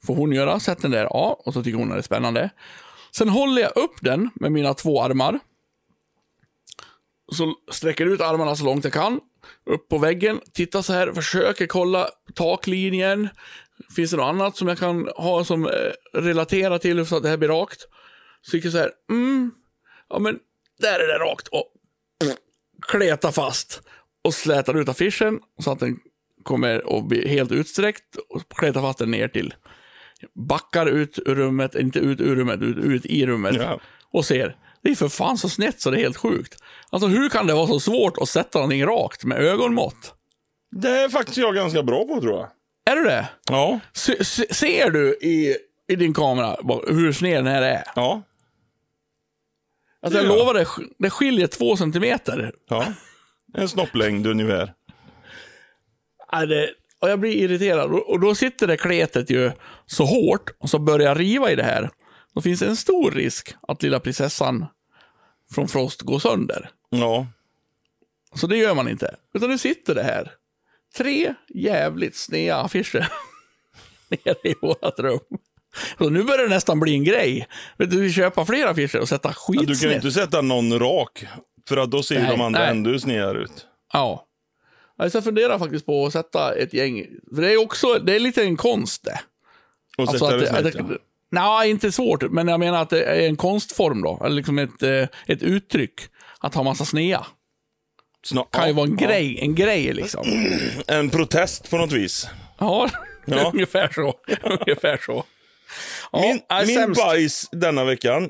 Får hon göra. Sätt den där, ja. Och så tycker hon att det är spännande. Sen håller jag upp den med mina två armar. Så sträcker ut armarna så långt jag kan. Upp på väggen, tittar så här, försöker kolla taklinjen. Finns det något annat som jag kan ha som eh, relaterar till så att det här blir rakt? Så tycker jag så här, mm, ja men där är det rakt. Och kleta fast. Och slätar ut affischen så att den kommer att bli helt utsträckt. Och kleta fast den ner till. Backar ut ur rummet, inte ut ur rummet, ut, ut i rummet. Ja. Och ser, det är för fan så snett så det är helt sjukt. Alltså hur kan det vara så svårt att sätta någonting rakt med ögonmått? Det är faktiskt jag ganska bra på tror jag. Är du det? Ja. Se, se, ser du i, i din kamera hur sned den här är? Ja. Alltså jag Ja. lovar dig, det skiljer två centimeter. Ja. En snopplängd ungefär. Ja, det, och jag blir irriterad. Och, då sitter det kletet ju så hårt och så börjar jag riva i det här. Då finns det en stor risk att lilla prinsessan från Frost går sönder. Ja. Så det gör man inte. Utan nu sitter det här. Tre jävligt sneda affischer nere i vårt rum. Så nu börjar det nästan bli en grej. Du, vi köpa fler affischer och sätta Ja, Du kan ju skitsnett. inte sätta någon rak. För att då ser Nej, de andra nej. ännu snedare ut. Ja. Ja, Så jag funderar faktiskt på att sätta ett gäng. För det är också, det är lite en konst det. Och Alltså sätta att det snett. att ja. Nej, inte svårt. Men jag menar att det är en konstform då. Eller liksom ett, eh, ett uttryck. Att ha massa snea. Sna- Kan ju vara en grej, en grej liksom. En protest på något vis. Ja, Ja. ungefär så. ungefär så. Ja, Min, min sämst. bajs denna veckan,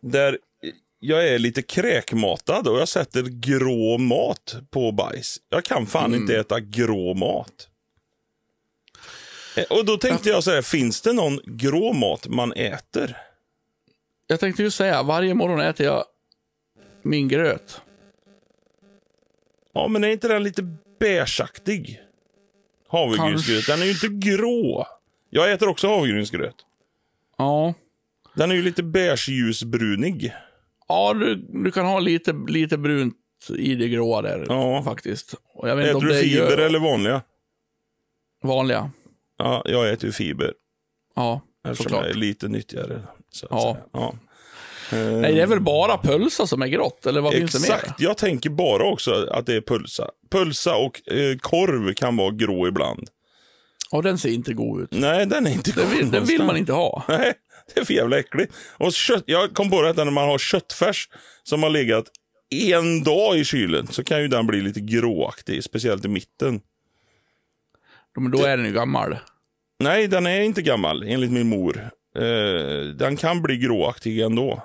där jag är lite kräkmatad och jag sätter grå mat på bajs. Jag kan fan Mm. inte äta grå mat. Eh, Och då tänkte jag så här, finns det någon grå mat man äter? Jag tänkte ju säga, varje morgon äter jag min gröt. Ja, men är inte den lite beigeaktig? Havregrynsgröt, den är ju inte grå. Jag äter också havregrynsgröt. Ja. Den är ju lite beigeljusbrunig. Ja, du, du kan ha lite, lite brunt i det gråa där Ja. faktiskt. Och jag vet inte Äter om du det fiber gör eller vanliga? vanliga. Ja, jag äter ju fiber. Ja, Eftersom såklart. jag är lite nyttigare. Så att Ja. Säga. Ja. Nej, det är väl bara pölsa som är grått, eller vad finns det mer? Exakt, jag tänker bara också att det är pölsa. Pölsa och eh, korv kan vara grå ibland. Ja, den ser inte god ut. Nej, den är inte Den god vill, den vill man inte ha. Nej, det är för jävla äckligt. Och kött, jag kom på det att när man har köttfärs som har legat en dag i kylen så kan ju den bli lite gråaktig, speciellt i mitten. Men då är den ju gammal. Nej, den är inte gammal enligt min mor. Eh, den kan bli gråaktig ändå.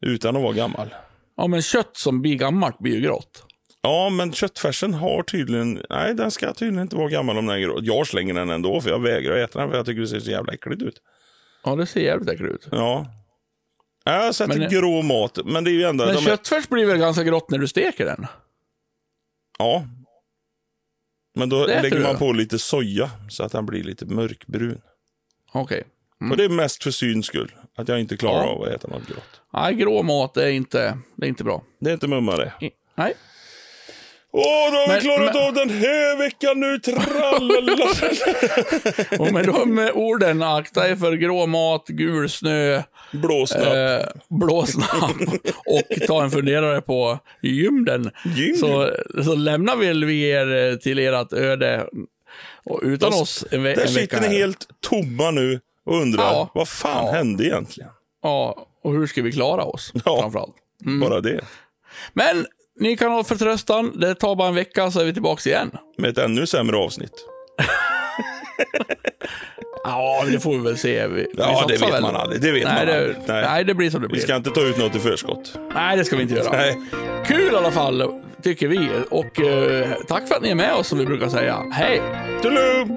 Utan att vara gammal. Ja, men kött som blir gammalt blir ju grått. Ja, men köttfärsen har tydligen... Nej, den ska tydligen inte vara gammal om den är grå. Jag slänger den ändå, för jag vägrar äta den för jag tycker det ser så jävla äckligt ut. Ja, det ser jävligt äckligt ut. Ja. Jag har sett Men- grå mat, men det är ju ändå... Men de är- köttfärs blir väl ganska grått när du steker den? Ja. Men då Det äter lägger du man på lite soja så att den blir lite mörkbrun. Okej. Och det är mest för syns skull. Att jag inte klarar Ja. av att äta något grått. Nej, grå mat är inte, det är inte bra. Det är inte mumma det. I- Nej. Åh, då har vi Men- klarat men- av den här veckan nu. Tralala. Och med de orden, akta er för grå mat, gul snö, Blåsnapp. eh, blåsnapp och ta en funderare på gymden. Gym? Så, så lämnar väl vi er eh, till ert öde och utan Då- oss en, ve- Där en sitter vecka ni här. helt tomma nu och undrar Ja. vad fan Ja. hände egentligen? Ja, och hur ska vi klara oss Ja. framförallt. Bara det. Men ni kan ha förtröstan. Det tar bara en vecka så är vi tillbaka igen. Med ett ännu sämre avsnitt. Ja, det får vi väl se. Vi, vi Ja, det satsar vet väl. man aldrig. Det vet nej, man det, aldrig. Nej. Nej. det blir som det Vi blir. ska inte ta ut något i förskott. Nej, det ska vi inte göra. Nej. Kul i alla fall, tycker vi. Och eh, tack för att ni är med oss, som vi brukar säga. Hej! Tulum!